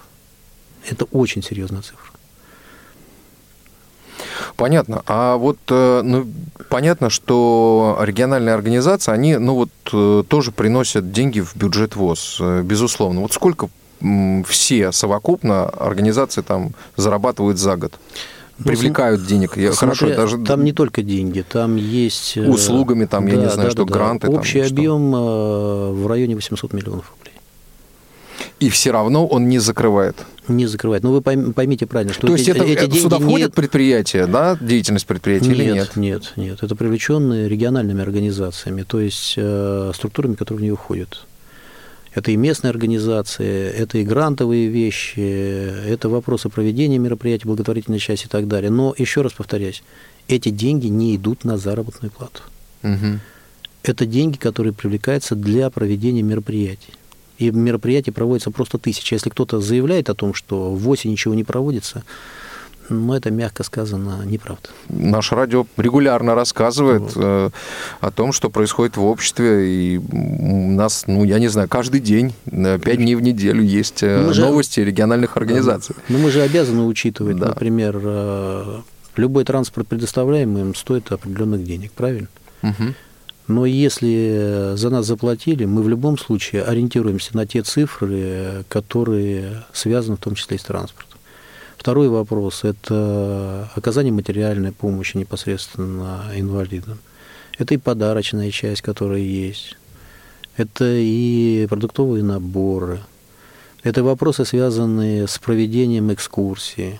Это очень серьезная цифра. Понятно. А вот, э, ну, понятно, что региональные организации, они, ну, вот, э, тоже приносят деньги в бюджет ВОЗ, э, безусловно. Вот сколько все совокупно организации там зарабатывают за год? Ну, привлекают ну, денег. Я, смотря, хорошо, даже там не только деньги, там есть услугами, там да, я не знаю, да, что да, гранты. Общий там, объем что? в районе 800 миллионов рублей. И все равно он не закрывает. Не закрывает. Но ну, вы поймите правильно, что То эти, есть это, эти деньги сюда входят не... предприятия, да, деятельность предприятия нет, или нет? Нет, нет. Это привлеченные региональными организациями, то есть э, структурами, которые в нее входят. Это и местные организации, это и грантовые вещи, это вопросы проведения мероприятий, благотворительной части и так далее. Но, еще раз повторяюсь, эти деньги не идут на заработную плату. Угу. Это деньги, которые привлекаются для проведения мероприятий. И мероприятий проводится просто тысячи. Если кто-то заявляет о том, что в осень ничего не проводится, но это, мягко сказано, неправда. Наше радио регулярно рассказывает вот. э, о том, что происходит в обществе, и у нас, ну, я не знаю, каждый день, пять дней в неделю есть э, мы новости же... региональных организаций. Но мы же обязаны учитывать, да. например, э, любой транспорт, предоставляемый им, стоит определенных денег, правильно? Угу. Но если за нас заплатили, мы в любом случае ориентируемся на те цифры, которые связаны в том числе и с транспортом. Второй вопрос – это оказание материальной помощи непосредственно инвалидам. Это и подарочная часть, которая есть. Это и продуктовые наборы. Это вопросы, связанные с проведением экскурсии.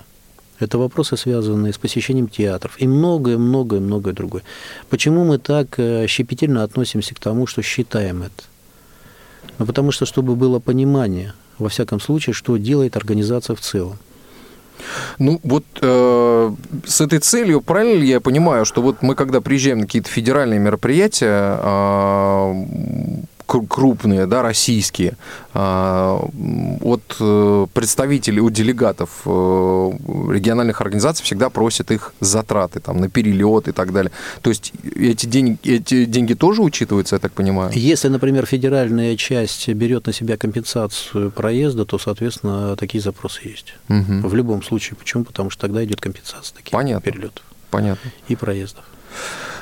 Это вопросы, связанные с посещением театров и многое-многое-многое другое. Почему мы так э, щепетильно относимся к тому, что считаем это? Ну, потому что, чтобы было понимание, во всяком случае, что делает организация в целом. Ну, вот э, с этой целью, правильно ли я понимаю, что вот мы, когда приезжаем на какие-то федеральные мероприятия, э, крупные, да, российские, а, от э, представителей, от делегатов э, региональных организаций всегда просят их затраты там, на перелет и так далее. То есть эти деньги, эти деньги тоже учитываются, я так понимаю? Если, например, федеральная часть берет на себя компенсацию проезда, то, соответственно, такие запросы есть. Угу. В любом случае. Почему? Потому что тогда идет компенсация таких Понятно. перелетов. Понятно. И проездов.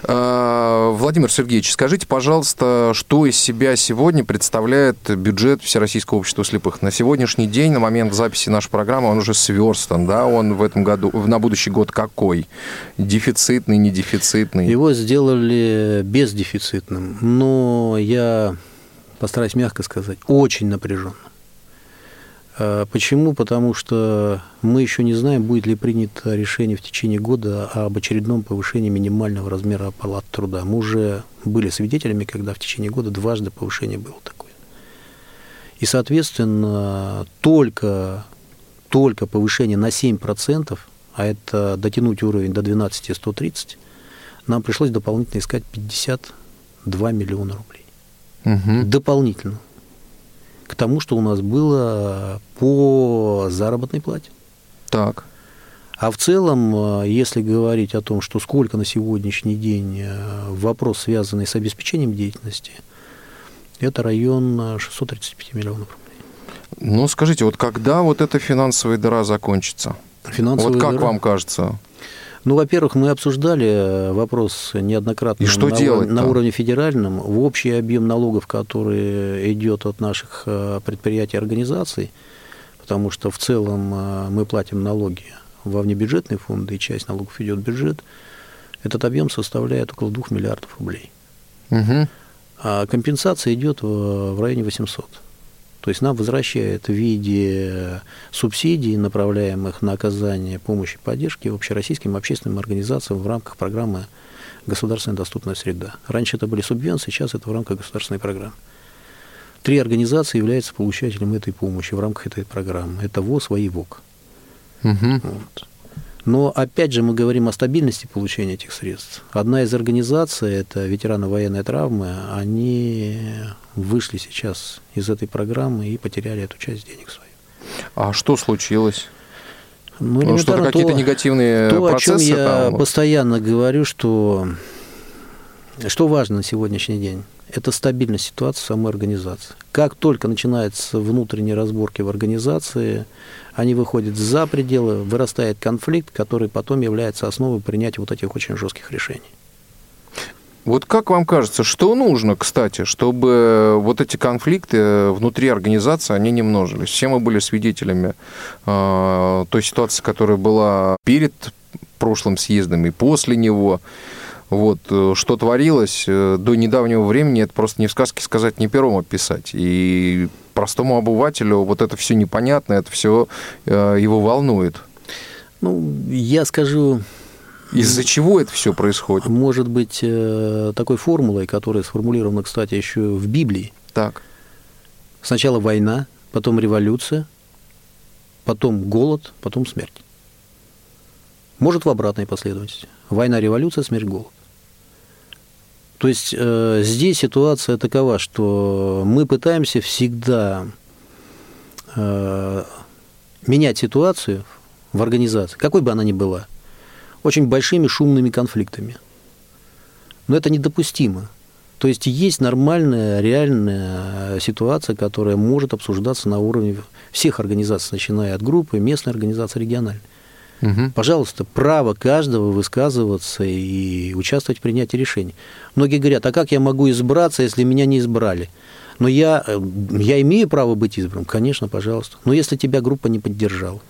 А, Владимир Сергеевич, скажите, пожалуйста, что из себя сегодня представляет бюджет Всероссийского общества слепых? На сегодняшний день, на момент записи нашей программы, он уже сверстан, да? Он в этом году, на будущий год какой? Дефицитный, недефицитный? Его сделали бездефицитным, но я постараюсь мягко сказать, очень напряженно. А, почему? Потому что мы еще не знаем, будет ли принято решение в течение года об очередном повышении минимального размера оплаты труда. Мы уже были свидетелями, когда в течение года дважды повышение было такое. И, соответственно, только, только повышение на 7%, а это дотянуть уровень до 12-130, нам пришлось дополнительно искать 52 миллиона рублей. Угу. Дополнительно к тому, что у нас было по заработной плате. Так. А в целом, э, если говорить о том, что сколько на сегодняшний день э, вопрос, связанный с обеспечением деятельности, это район 635 миллионов рублей. Ну, скажите, вот когда вот эта финансовая дыра закончится? Финансовая вот как дыра? вам кажется? Ну, во-первых, мы обсуждали э, вопрос неоднократно И что на, делать на уровне федеральном. В общий объем налогов, который идет от наших э, предприятий и организаций, потому что в целом э, мы платим налоги во внебюджетные фонды, и часть налогов идет в бюджет, Этот объем составляет около 2 миллиардов рублей. Угу. А компенсация идет в районе 800. То есть нам возвращают в виде субсидий, направляемых на оказание помощи и поддержки общероссийским общественным организациям в рамках программы «Государственная доступная среда». Раньше это были субвенции, сейчас это в рамках государственной программы. Три организации являются получателем этой помощи в рамках этой программы. Это ВОЗ, ВАИ, ВОК. Угу. Вот. Но опять же мы говорим о стабильности получения этих средств. Одна из организаций, это ветераны военной травмы, они вышли сейчас из этой программы и потеряли эту часть денег свою. А что случилось? Ну, Ну, что-то какие-то то- негативные то, о процессы чем я там? постоянно говорю, что что важно на сегодняшний день, это стабильность ситуации в самой организации. Как только начинаются внутренние разборки в организации, они выходят за пределы, вырастает конфликт, который потом является основой принятия вот этих очень жестких решений. Вот как вам кажется, что нужно, кстати, чтобы вот эти конфликты внутри организации, они не множились? Все мы были свидетелями э, той ситуации, которая была перед прошлым съездом и после него. Вот, э, что творилось э, до недавнего времени, это просто не в сказке сказать, не пером описать. И простому обывателю вот это все непонятно, это все его волнует. Ну, я скажу, Из-за чего это все происходит? может быть, э, такой формулой, которая сформулирована, кстати, еще в Библии. Так. Сначала война, потом революция, потом голод, потом смерть. Может в обратной последовательности. Война, революция, смерть, голод. То есть э, здесь ситуация такова, что мы пытаемся всегда э, менять ситуацию в организации, какой бы она ни была, очень большими шумными конфликтами. Но это недопустимо. То есть есть нормальная, реальная ситуация, которая может обсуждаться на уровне всех организаций, начиная от группы, местной организации, региональной. Мгм. Пожалуйста, право каждого высказываться и участвовать в принятии решений. Многие говорят, а как я могу избраться, если меня не избрали? Но я, э, я имею право быть избранным, конечно, пожалуйста. Но если тебя группа не поддержала,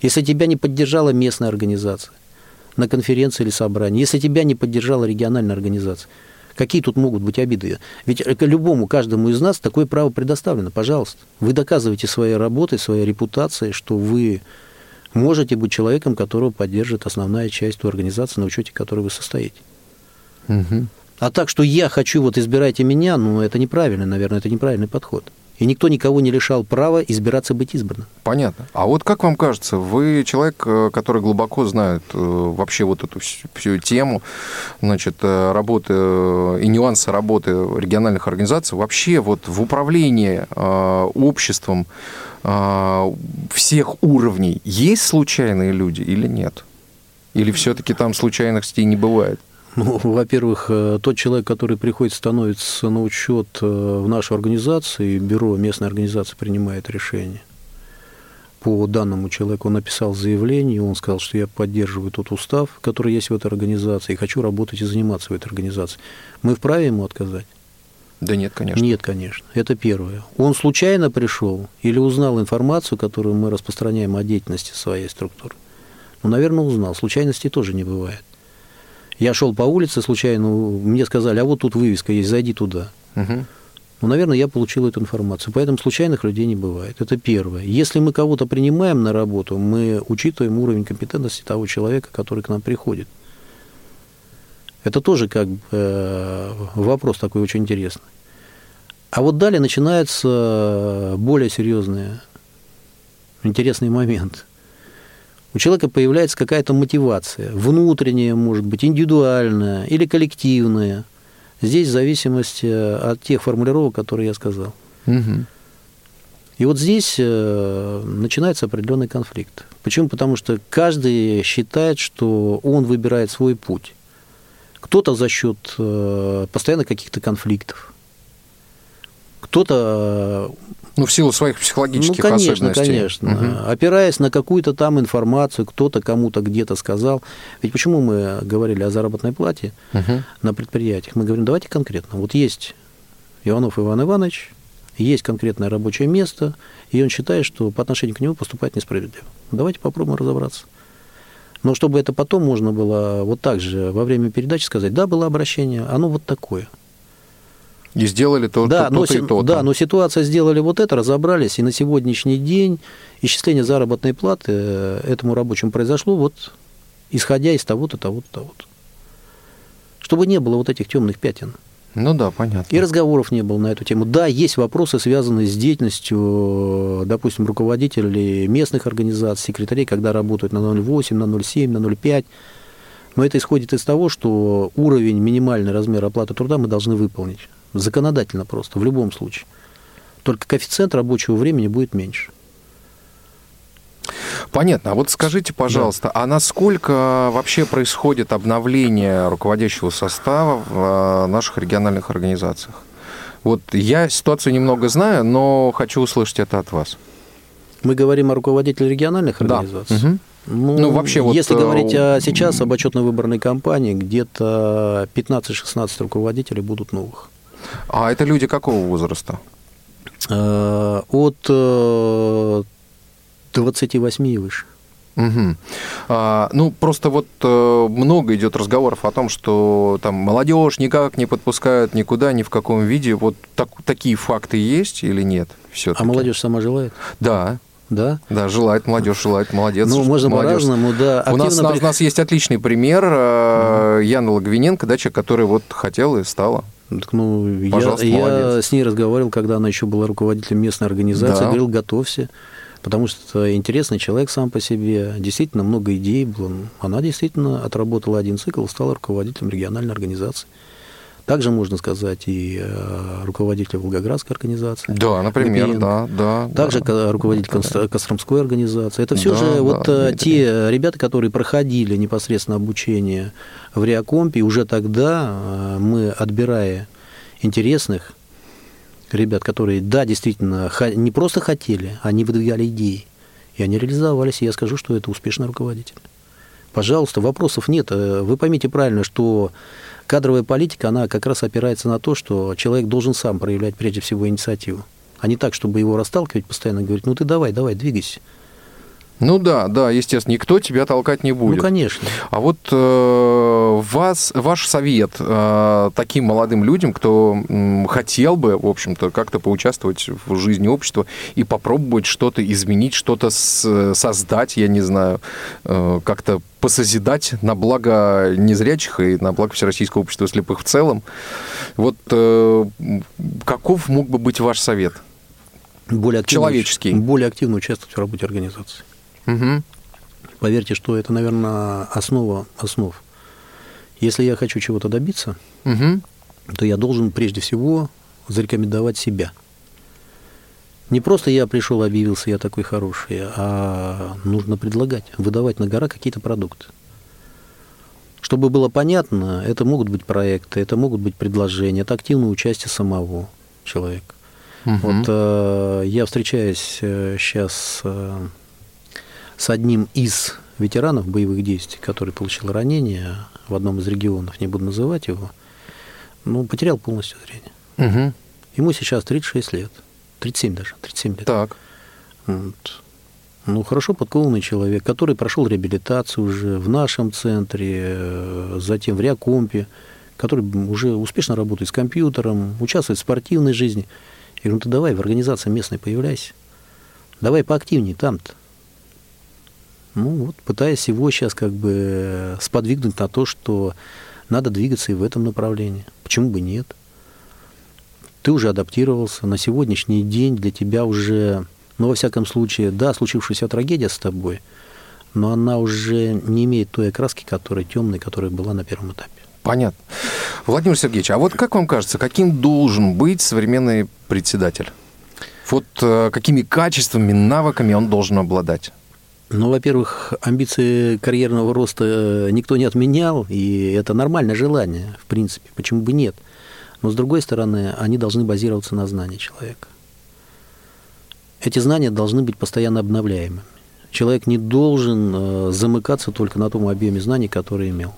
если тебя не поддержала местная организация на конференции или собрании, если тебя не поддержала региональная организация, какие тут могут быть обиды? Ведь любому, каждому из нас такое право предоставлено, пожалуйста. Вы доказываете своей работой, своей репутацией, что вы можете быть человеком, которого поддержит основная часть той организации, на учете которой вы состоите. Мгм. А так, что я хочу, вот избирайте меня, ну, это неправильно, наверное, это неправильный подход. И никто никого не лишал права избираться быть избранным. Понятно. А вот как вам кажется, вы человек, э, который глубоко знает э, вообще вот эту всю, тему, значит, э, работы и нюансы работы региональных организаций, вообще вот в управлении обществом всех уровней есть случайные люди или нет? Или все-таки там случайностей не бывает? Ну, во-первых, э, тот человек, который приходит, становится на учет э, в нашу организацию, бюро местной организации принимает решение. По данному человеку он написал заявление, он сказал, что я поддерживаю тот устав, который есть в этой организации, и хочу работать и заниматься в этой организации. Мы вправе ему отказать? Да нет, конечно. Нет, конечно. Это первое. Он случайно пришел или узнал информацию, которую мы распространяем о деятельности своей структуры? Ну, наверное, узнал. Случайностей тоже не бывает. Я шел по улице случайно, мне сказали, а вот тут вывеска есть, зайди туда. Мгм. Ну, наверное, я получил эту информацию. Поэтому случайных людей не бывает. Это первое. Если мы кого-то принимаем на работу, мы учитываем уровень компетентности того человека, который к нам приходит. Это тоже как бы э, вопрос такой очень интересный. А вот далее начинается более серьезный, интересный момент. У человека появляется какая-то мотивация, внутренняя, может быть, индивидуальная или коллективная. Здесь в зависимости от тех формулировок, которые я сказал. Мгм. И вот здесь э, начинается определенный конфликт. Почему? Потому что каждый считает, что он выбирает свой путь. Кто-то за счет э, постоянно каких-то конфликтов, кто-то Ну, в силу своих ну, психологических конечно, особенностей. конечно. Мгм. Опираясь на какую-то там информацию, кто-то кому-то где-то сказал. Ведь почему мы говорили о заработной плате Мгм. на предприятиях? Мы говорим, давайте конкретно. Вот есть Иванов Иван Иванович, есть конкретное рабочее место, и он считает, что по отношению к нему поступает несправедливо. Давайте попробуем разобраться. Но чтобы это потом можно было вот так же во время передачи сказать, да, было обращение, оно вот такое. И сделали то, да, то, но, то, и то. Да, но ситуация сделали вот это, разобрались, и на сегодняшний день исчисление заработной платы э, этому рабочему произошло вот исходя из того-то, того-то, того-то. Чтобы не было вот этих темных пятен. Ну да, понятно. И разговоров не было на эту тему. Да, есть вопросы, связанные с деятельностью, допустим, руководителей местных организаций, секретарей, когда работают на 0,8, на 0,7, на 0,5. Но это исходит из того, что уровень, минимальный размер оплаты труда мы должны выполнить. Законодательно просто, в любом случае. Только коэффициент рабочего времени будет меньше. Понятно. А вот скажите, пожалуйста, да. а насколько вообще происходит обновление руководящего состава в э, наших региональных организациях? Вот я ситуацию немного знаю, но хочу услышать это от вас. Мы говорим о руководителях региональных организаций. Да. Угу. Ну, ну, вообще вот... Если говорить о, э, сейчас об отчетно-выборной кампании, где-то 15-16 руководителей будут новых. А это люди какого возраста? Э, от 28 и выше. Угу. А, ну, просто вот э, много идет разговоров о том, что там молодежь никак не подпускают никуда, ни в каком виде. Вот так, такие факты есть или нет? А молодежь сама желает? Да. Да? Да, желает молодежь, желает, молодец. Ну, можно по-разному, да. У нас, у нас есть отличный пример. Угу. Яна Логвиненко, да, человек, который вот хотел и стала. Так, ну, я, я с ней разговаривал, когда она еще была руководителем местной организации, да. говорил, готовься потому что интересный человек сам по себе, действительно много идей было. Она действительно отработала один цикл, стала руководителем региональной организации. Также можно сказать и э, руководитель Волгоградской организации. Да, например, ГПН. да, да. Также да. руководитель да. Костромской организации. Это все да, же да, вот да, э, те ребята, которые проходили непосредственно обучение в Реакомпе, уже тогда э, мы, отбирая интересных ребят, которые, да, действительно, не просто хотели, они выдвигали идеи. И они реализовались, и я скажу, что это успешный руководитель. Пожалуйста, вопросов нет. Вы поймите правильно, что кадровая политика, она как раз опирается на то, что человек должен сам проявлять прежде всего инициативу, а не так, чтобы его расталкивать постоянно, говорить, ну ты давай, давай, двигайся. Ну да, да, естественно, никто тебя толкать не будет. Ну, конечно. А вот э, вас, ваш совет э, таким молодым людям, кто э, хотел бы, в общем-то, как-то поучаствовать в жизни общества и попробовать что-то изменить, что-то создать, я не знаю, э, как-то посозидать на благо незрячих и на благо Всероссийского общества слепых в целом. Вот э, каков мог бы быть ваш совет? Более активно, Человеческий. Более активно участвовать в работе организации. Угу. Поверьте, что это, наверное, основа основ. Если я хочу чего-то добиться, угу. то я должен прежде всего зарекомендовать себя. Не просто я пришел, объявился, я такой хороший, а нужно предлагать, выдавать на гора какие-то продукты. Чтобы было понятно, это могут быть проекты, это могут быть предложения, это активное участие самого человека. Угу. Вот э, я встречаюсь э, сейчас э, с одним из ветеранов боевых действий, который получил ранение в одном из регионов, не буду называть его, ну, потерял полностью зрение. Угу. Ему сейчас 36 лет, 37 даже, 37 лет. Так. Вот. Ну, хорошо подкованный человек, который прошел реабилитацию уже в нашем центре, э, затем в Реакомпе, который уже успешно работает с компьютером, участвует в спортивной жизни. Я говорю, ну ты давай в организации местной появляйся. Давай поактивнее там-то. Ну вот, пытаясь его сейчас как бы э, сподвигнуть на то, что надо двигаться и в этом направлении. Почему бы нет? Ты уже адаптировался. На сегодняшний день для тебя уже, ну, во всяком случае, да, случившаяся трагедия с тобой, но она уже не имеет той окраски, которая темной, которая была на первом этапе. Понятно. Владимир Сергеевич, а вот как вам кажется, каким должен быть современный председатель? Вот э, какими качествами, навыками он должен обладать? Ну, во-первых, амбиции карьерного роста никто не отменял, и это нормальное желание, в принципе, почему бы нет. Но, с другой стороны, они должны базироваться на знании человека. Эти знания должны быть постоянно обновляемыми. Человек не должен э, замыкаться только на том объеме знаний, который имел.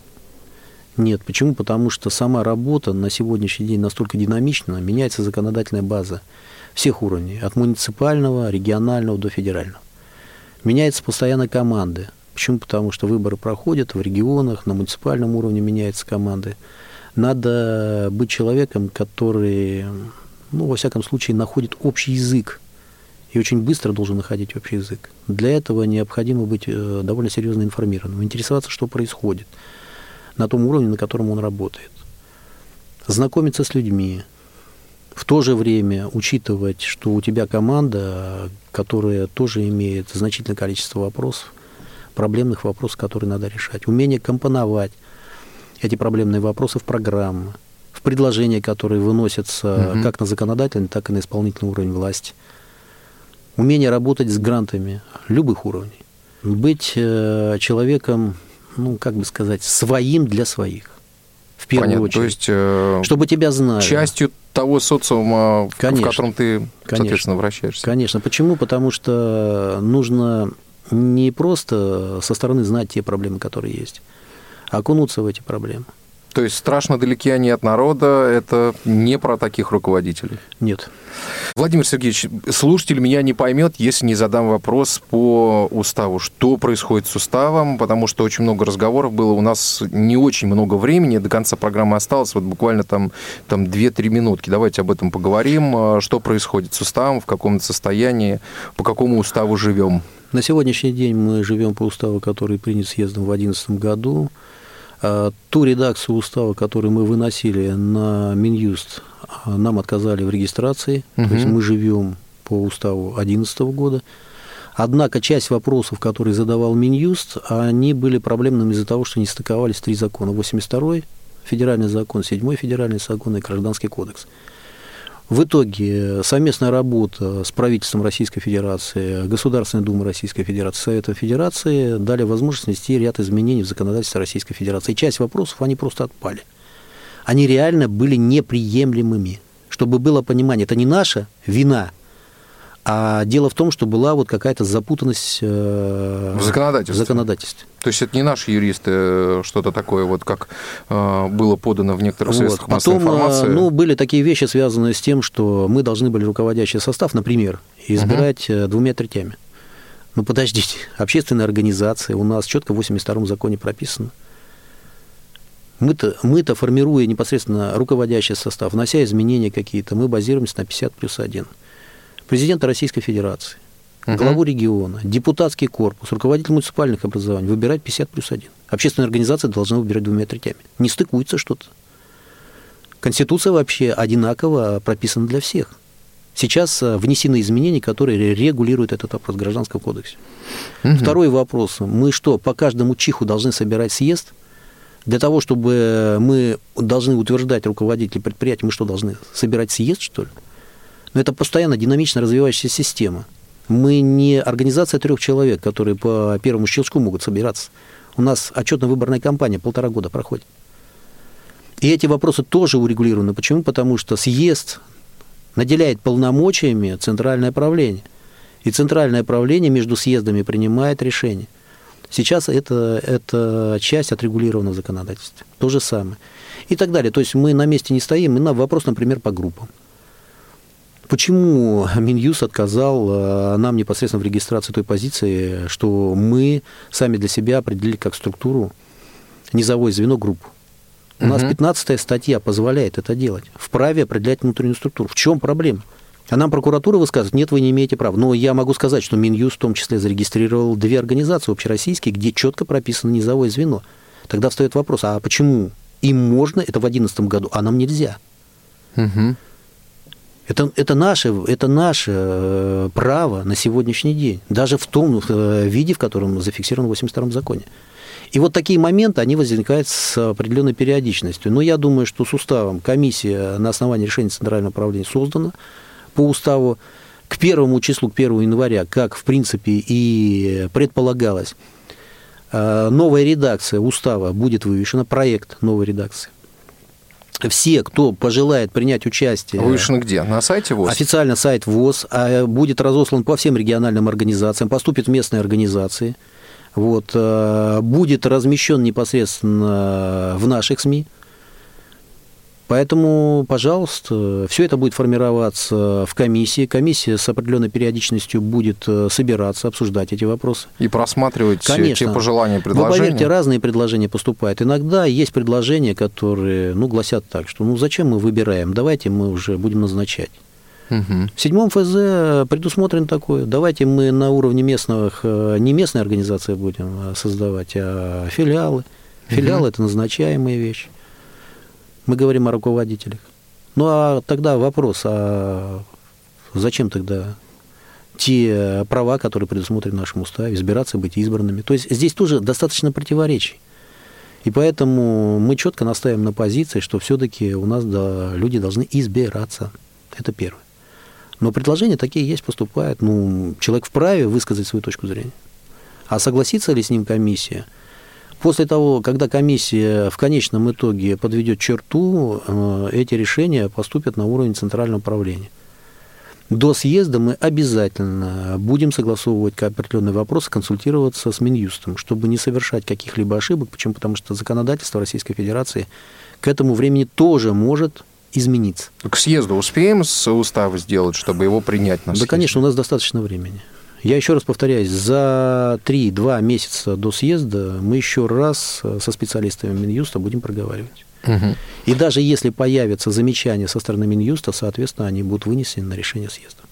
Нет. Почему? Потому что сама работа на сегодняшний день настолько динамична, меняется законодательная база всех уровней, от муниципального, регионального до федерального. Меняются постоянно команды. Почему? Потому что выборы проходят в регионах, на муниципальном уровне меняются команды. Надо быть человеком, который, ну, во всяком случае, находит общий язык и очень быстро должен находить общий язык. Для этого необходимо быть э, довольно серьезно информированным, интересоваться, что происходит на том уровне, на котором он работает. Знакомиться с людьми, в то же время учитывать, что у тебя команда, которая тоже имеет значительное количество вопросов, проблемных вопросов, которые надо решать. Умение компоновать эти проблемные вопросы в программы, в предложения, которые выносятся угу. как на законодательный, так и на исполнительный уровень власти – умение работать с грантами любых уровней, быть э, человеком, ну, как бы сказать, своим для своих. В первую Понятно. очередь. То есть, э, чтобы тебя знали. Частью того социума, Конечно. в котором ты, Конечно. соответственно, вращаешься. Конечно. Почему? Потому что нужно не просто со стороны знать те проблемы, которые есть, а окунуться в эти проблемы. То есть страшно далеки они от народа, это не про таких руководителей? Нет. Владимир Сергеевич, слушатель меня не поймет, если не задам вопрос по уставу. Что происходит с уставом? Потому что очень много разговоров было. У нас не очень много времени, до конца программы осталось вот буквально там, там 2-3 минутки. Давайте об этом поговорим. Что происходит с уставом, в каком состоянии, по какому уставу живем? На сегодняшний день мы живем по уставу, который принят съездом в 2011 году. А, ту редакцию устава, которую мы выносили на Минюст, а, нам отказали в регистрации. Угу. То есть мы живем по уставу 2011 года. Однако часть вопросов, которые задавал Минюст, они были проблемными из-за того, что не стыковались три закона. 82-й федеральный закон, 7-й федеральный закон и Гражданский кодекс. В итоге совместная работа с правительством Российской Федерации, Государственной Думой Российской Федерации, Советом Федерации дали возможность внести ряд изменений в законодательство Российской Федерации. И часть вопросов, они просто отпали. Они реально были неприемлемыми. Чтобы было понимание, это не наша вина, а дело в том, что была вот какая-то запутанность э, в законодательстве. в законодательстве. То есть это не наши юристы э, что-то такое, вот как э, было подано в некоторых средствах вот. массовой Потом, информации? Ну, были такие вещи, связанные с тем, что мы должны были руководящий состав, например, избирать угу. двумя третями. Ну, подождите, общественная организация у нас четко в 82-м законе прописано. Мы-то, мы-то, формируя непосредственно руководящий состав, внося изменения какие-то, мы базируемся на 50 плюс 1 президента Российской Федерации, угу. главу региона, депутатский корпус, руководитель муниципальных образований выбирать 50 плюс 1. Общественная организация должна выбирать двумя третями. Не стыкуется что-то. Конституция вообще одинаково прописана для всех. Сейчас э, внесены изменения, которые регулируют этот вопрос в Гражданском кодексе. Угу. Второй вопрос. Мы что, по каждому чиху должны собирать съезд? Для того, чтобы мы должны утверждать руководителей предприятий, мы что, должны собирать съезд, что ли? Но это постоянно динамично развивающаяся система. Мы не организация трех человек, которые по первому щелчку могут собираться. У нас отчетно-выборная кампания полтора года проходит. И эти вопросы тоже урегулированы. Почему? Потому что съезд наделяет полномочиями центральное правление. И центральное правление между съездами принимает решение. Сейчас это, это часть отрегулирована в законодательстве. То же самое. И так далее. То есть мы на месте не стоим. И на вопрос, например, по группам. Почему Минюс отказал э, нам непосредственно в регистрации той позиции, что мы сами для себя определили как структуру низовое звено группу? У угу. нас 15 статья позволяет это делать. Вправе определять внутреннюю структуру. В чем проблема? А нам прокуратура высказывает, нет, вы не имеете права. Но я могу сказать, что Минюс в том числе зарегистрировал две организации общероссийские, где четко прописано низовое звено. Тогда встает вопрос, а почему им можно, это в 2011 году, а нам нельзя? Угу. Это, это, наше, это наше э, право на сегодняшний день, даже в том э, виде, в котором зафиксировано в 82-м законе. И вот такие моменты, они возникают с определенной периодичностью. Но я думаю, что с уставом комиссия на основании решения Центрального управления создана по уставу к первому числу, к 1 января, как, в принципе, и предполагалось, э, новая редакция устава будет вывешена, проект новой редакции все, кто пожелает принять участие... Вывешено где? На сайте ВОЗ? Официально сайт ВОЗ, а будет разослан по всем региональным организациям, поступит в местные организации, вот, э, будет размещен непосредственно в наших СМИ. Поэтому, пожалуйста, все это будет формироваться в комиссии. Комиссия с определенной периодичностью будет э, собираться, обсуждать эти вопросы. И просматривать Конечно. те пожелания, предложения. Вы поверьте, разные предложения поступают. Иногда есть предложения, которые ну, гласят так, что ну зачем мы выбираем, давайте мы уже будем назначать. Угу. В седьмом ФЗ предусмотрено такое. Давайте мы на уровне местных, э, не местной организации будем создавать, а филиалы. Филиалы угу. это назначаемая вещь. Мы говорим о руководителях. Ну а тогда вопрос, а зачем тогда те права, которые предусмотрены в нашем уставе, избираться, быть избранными? То есть здесь тоже достаточно противоречий. И поэтому мы четко настаиваем на позиции, что все-таки у нас да, люди должны избираться. Это первое. Но предложения такие есть, поступают. Ну, человек вправе высказать свою точку зрения. А согласится ли с ним комиссия – После того, когда комиссия в конечном итоге подведет черту, э, эти решения поступят на уровень центрального управления. До съезда мы обязательно будем согласовывать определенные вопросы, консультироваться с Минюстом, чтобы не совершать каких-либо ошибок. Почему? Потому что законодательство Российской Федерации к этому времени тоже может измениться. К съезду успеем с устава сделать, чтобы его принять на съезде? Да, конечно, у нас достаточно времени. Я еще раз повторяюсь, за 3-2 месяца до съезда мы еще раз со специалистами Минюста будем проговаривать. Угу. И даже если появятся замечания со стороны Минюста, соответственно, они будут вынесены на решение съезда.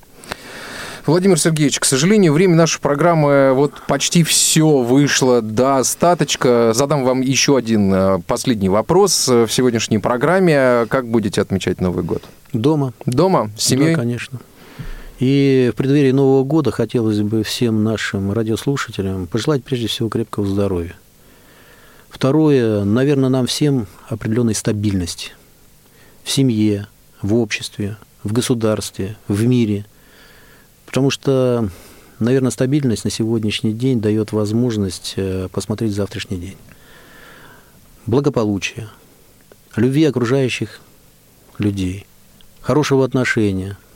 Владимир Сергеевич, к сожалению, время нашей программы вот почти все вышло до остаточка. Задам вам еще один э, последний вопрос в сегодняшней программе. Как будете отмечать Новый год? Дома. Дома? С семьей? Да, конечно. И в преддверии Нового года хотелось бы всем нашим радиослушателям пожелать прежде всего крепкого здоровья. Второе, наверное, нам всем определенной стабильности в семье, в обществе, в государстве, в мире. Потому что, наверное, стабильность на сегодняшний день дает возможность э, посмотреть завтрашний день. Благополучие, любви окружающих людей, хорошего отношения –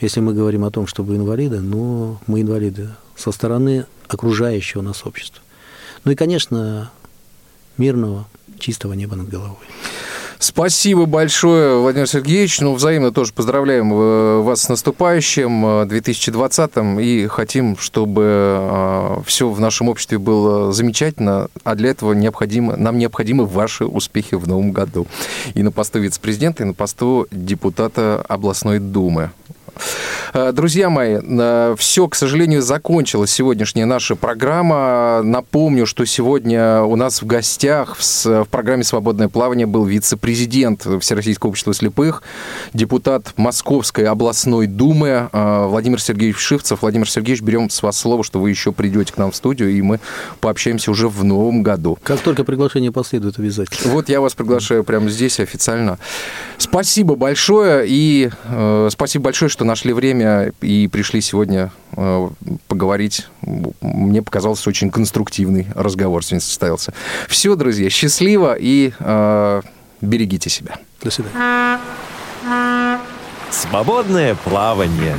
если мы говорим о том, что вы инвалиды, но мы инвалиды со стороны окружающего нас общества. Ну и, конечно, мирного, чистого неба над головой. Спасибо большое, Владимир Сергеевич. Ну, взаимно тоже поздравляем э, вас с наступающим 2020-м э, и хотим, чтобы э, все в нашем обществе было замечательно, а для этого необходимо, нам необходимы ваши успехи в новом году. И на посту вице-президента, и на посту депутата областной думы. Э, друзья мои, э, все, к сожалению, закончилась сегодняшняя наша программа. Напомню, что сегодня у нас в гостях в программе «Свободное плавание» был вице-президент Всероссийского общества слепых, депутат Московской областной думы э, Владимир Сергеевич Шивцев. Владимир Сергеевич, берем с вас слово, что вы еще придете к нам в студию, и мы пообщаемся уже в новом году. Как только приглашение последует, обязательно. Вот я вас приглашаю прямо здесь официально. Спасибо большое, и э, спасибо большое, что нашли время и пришли сегодня э, поговорить. Мне показался очень конструктивный разговор сегодня состоялся. Все, друзья, счастливо и э, берегите себя. До свидания. Свободное плавание.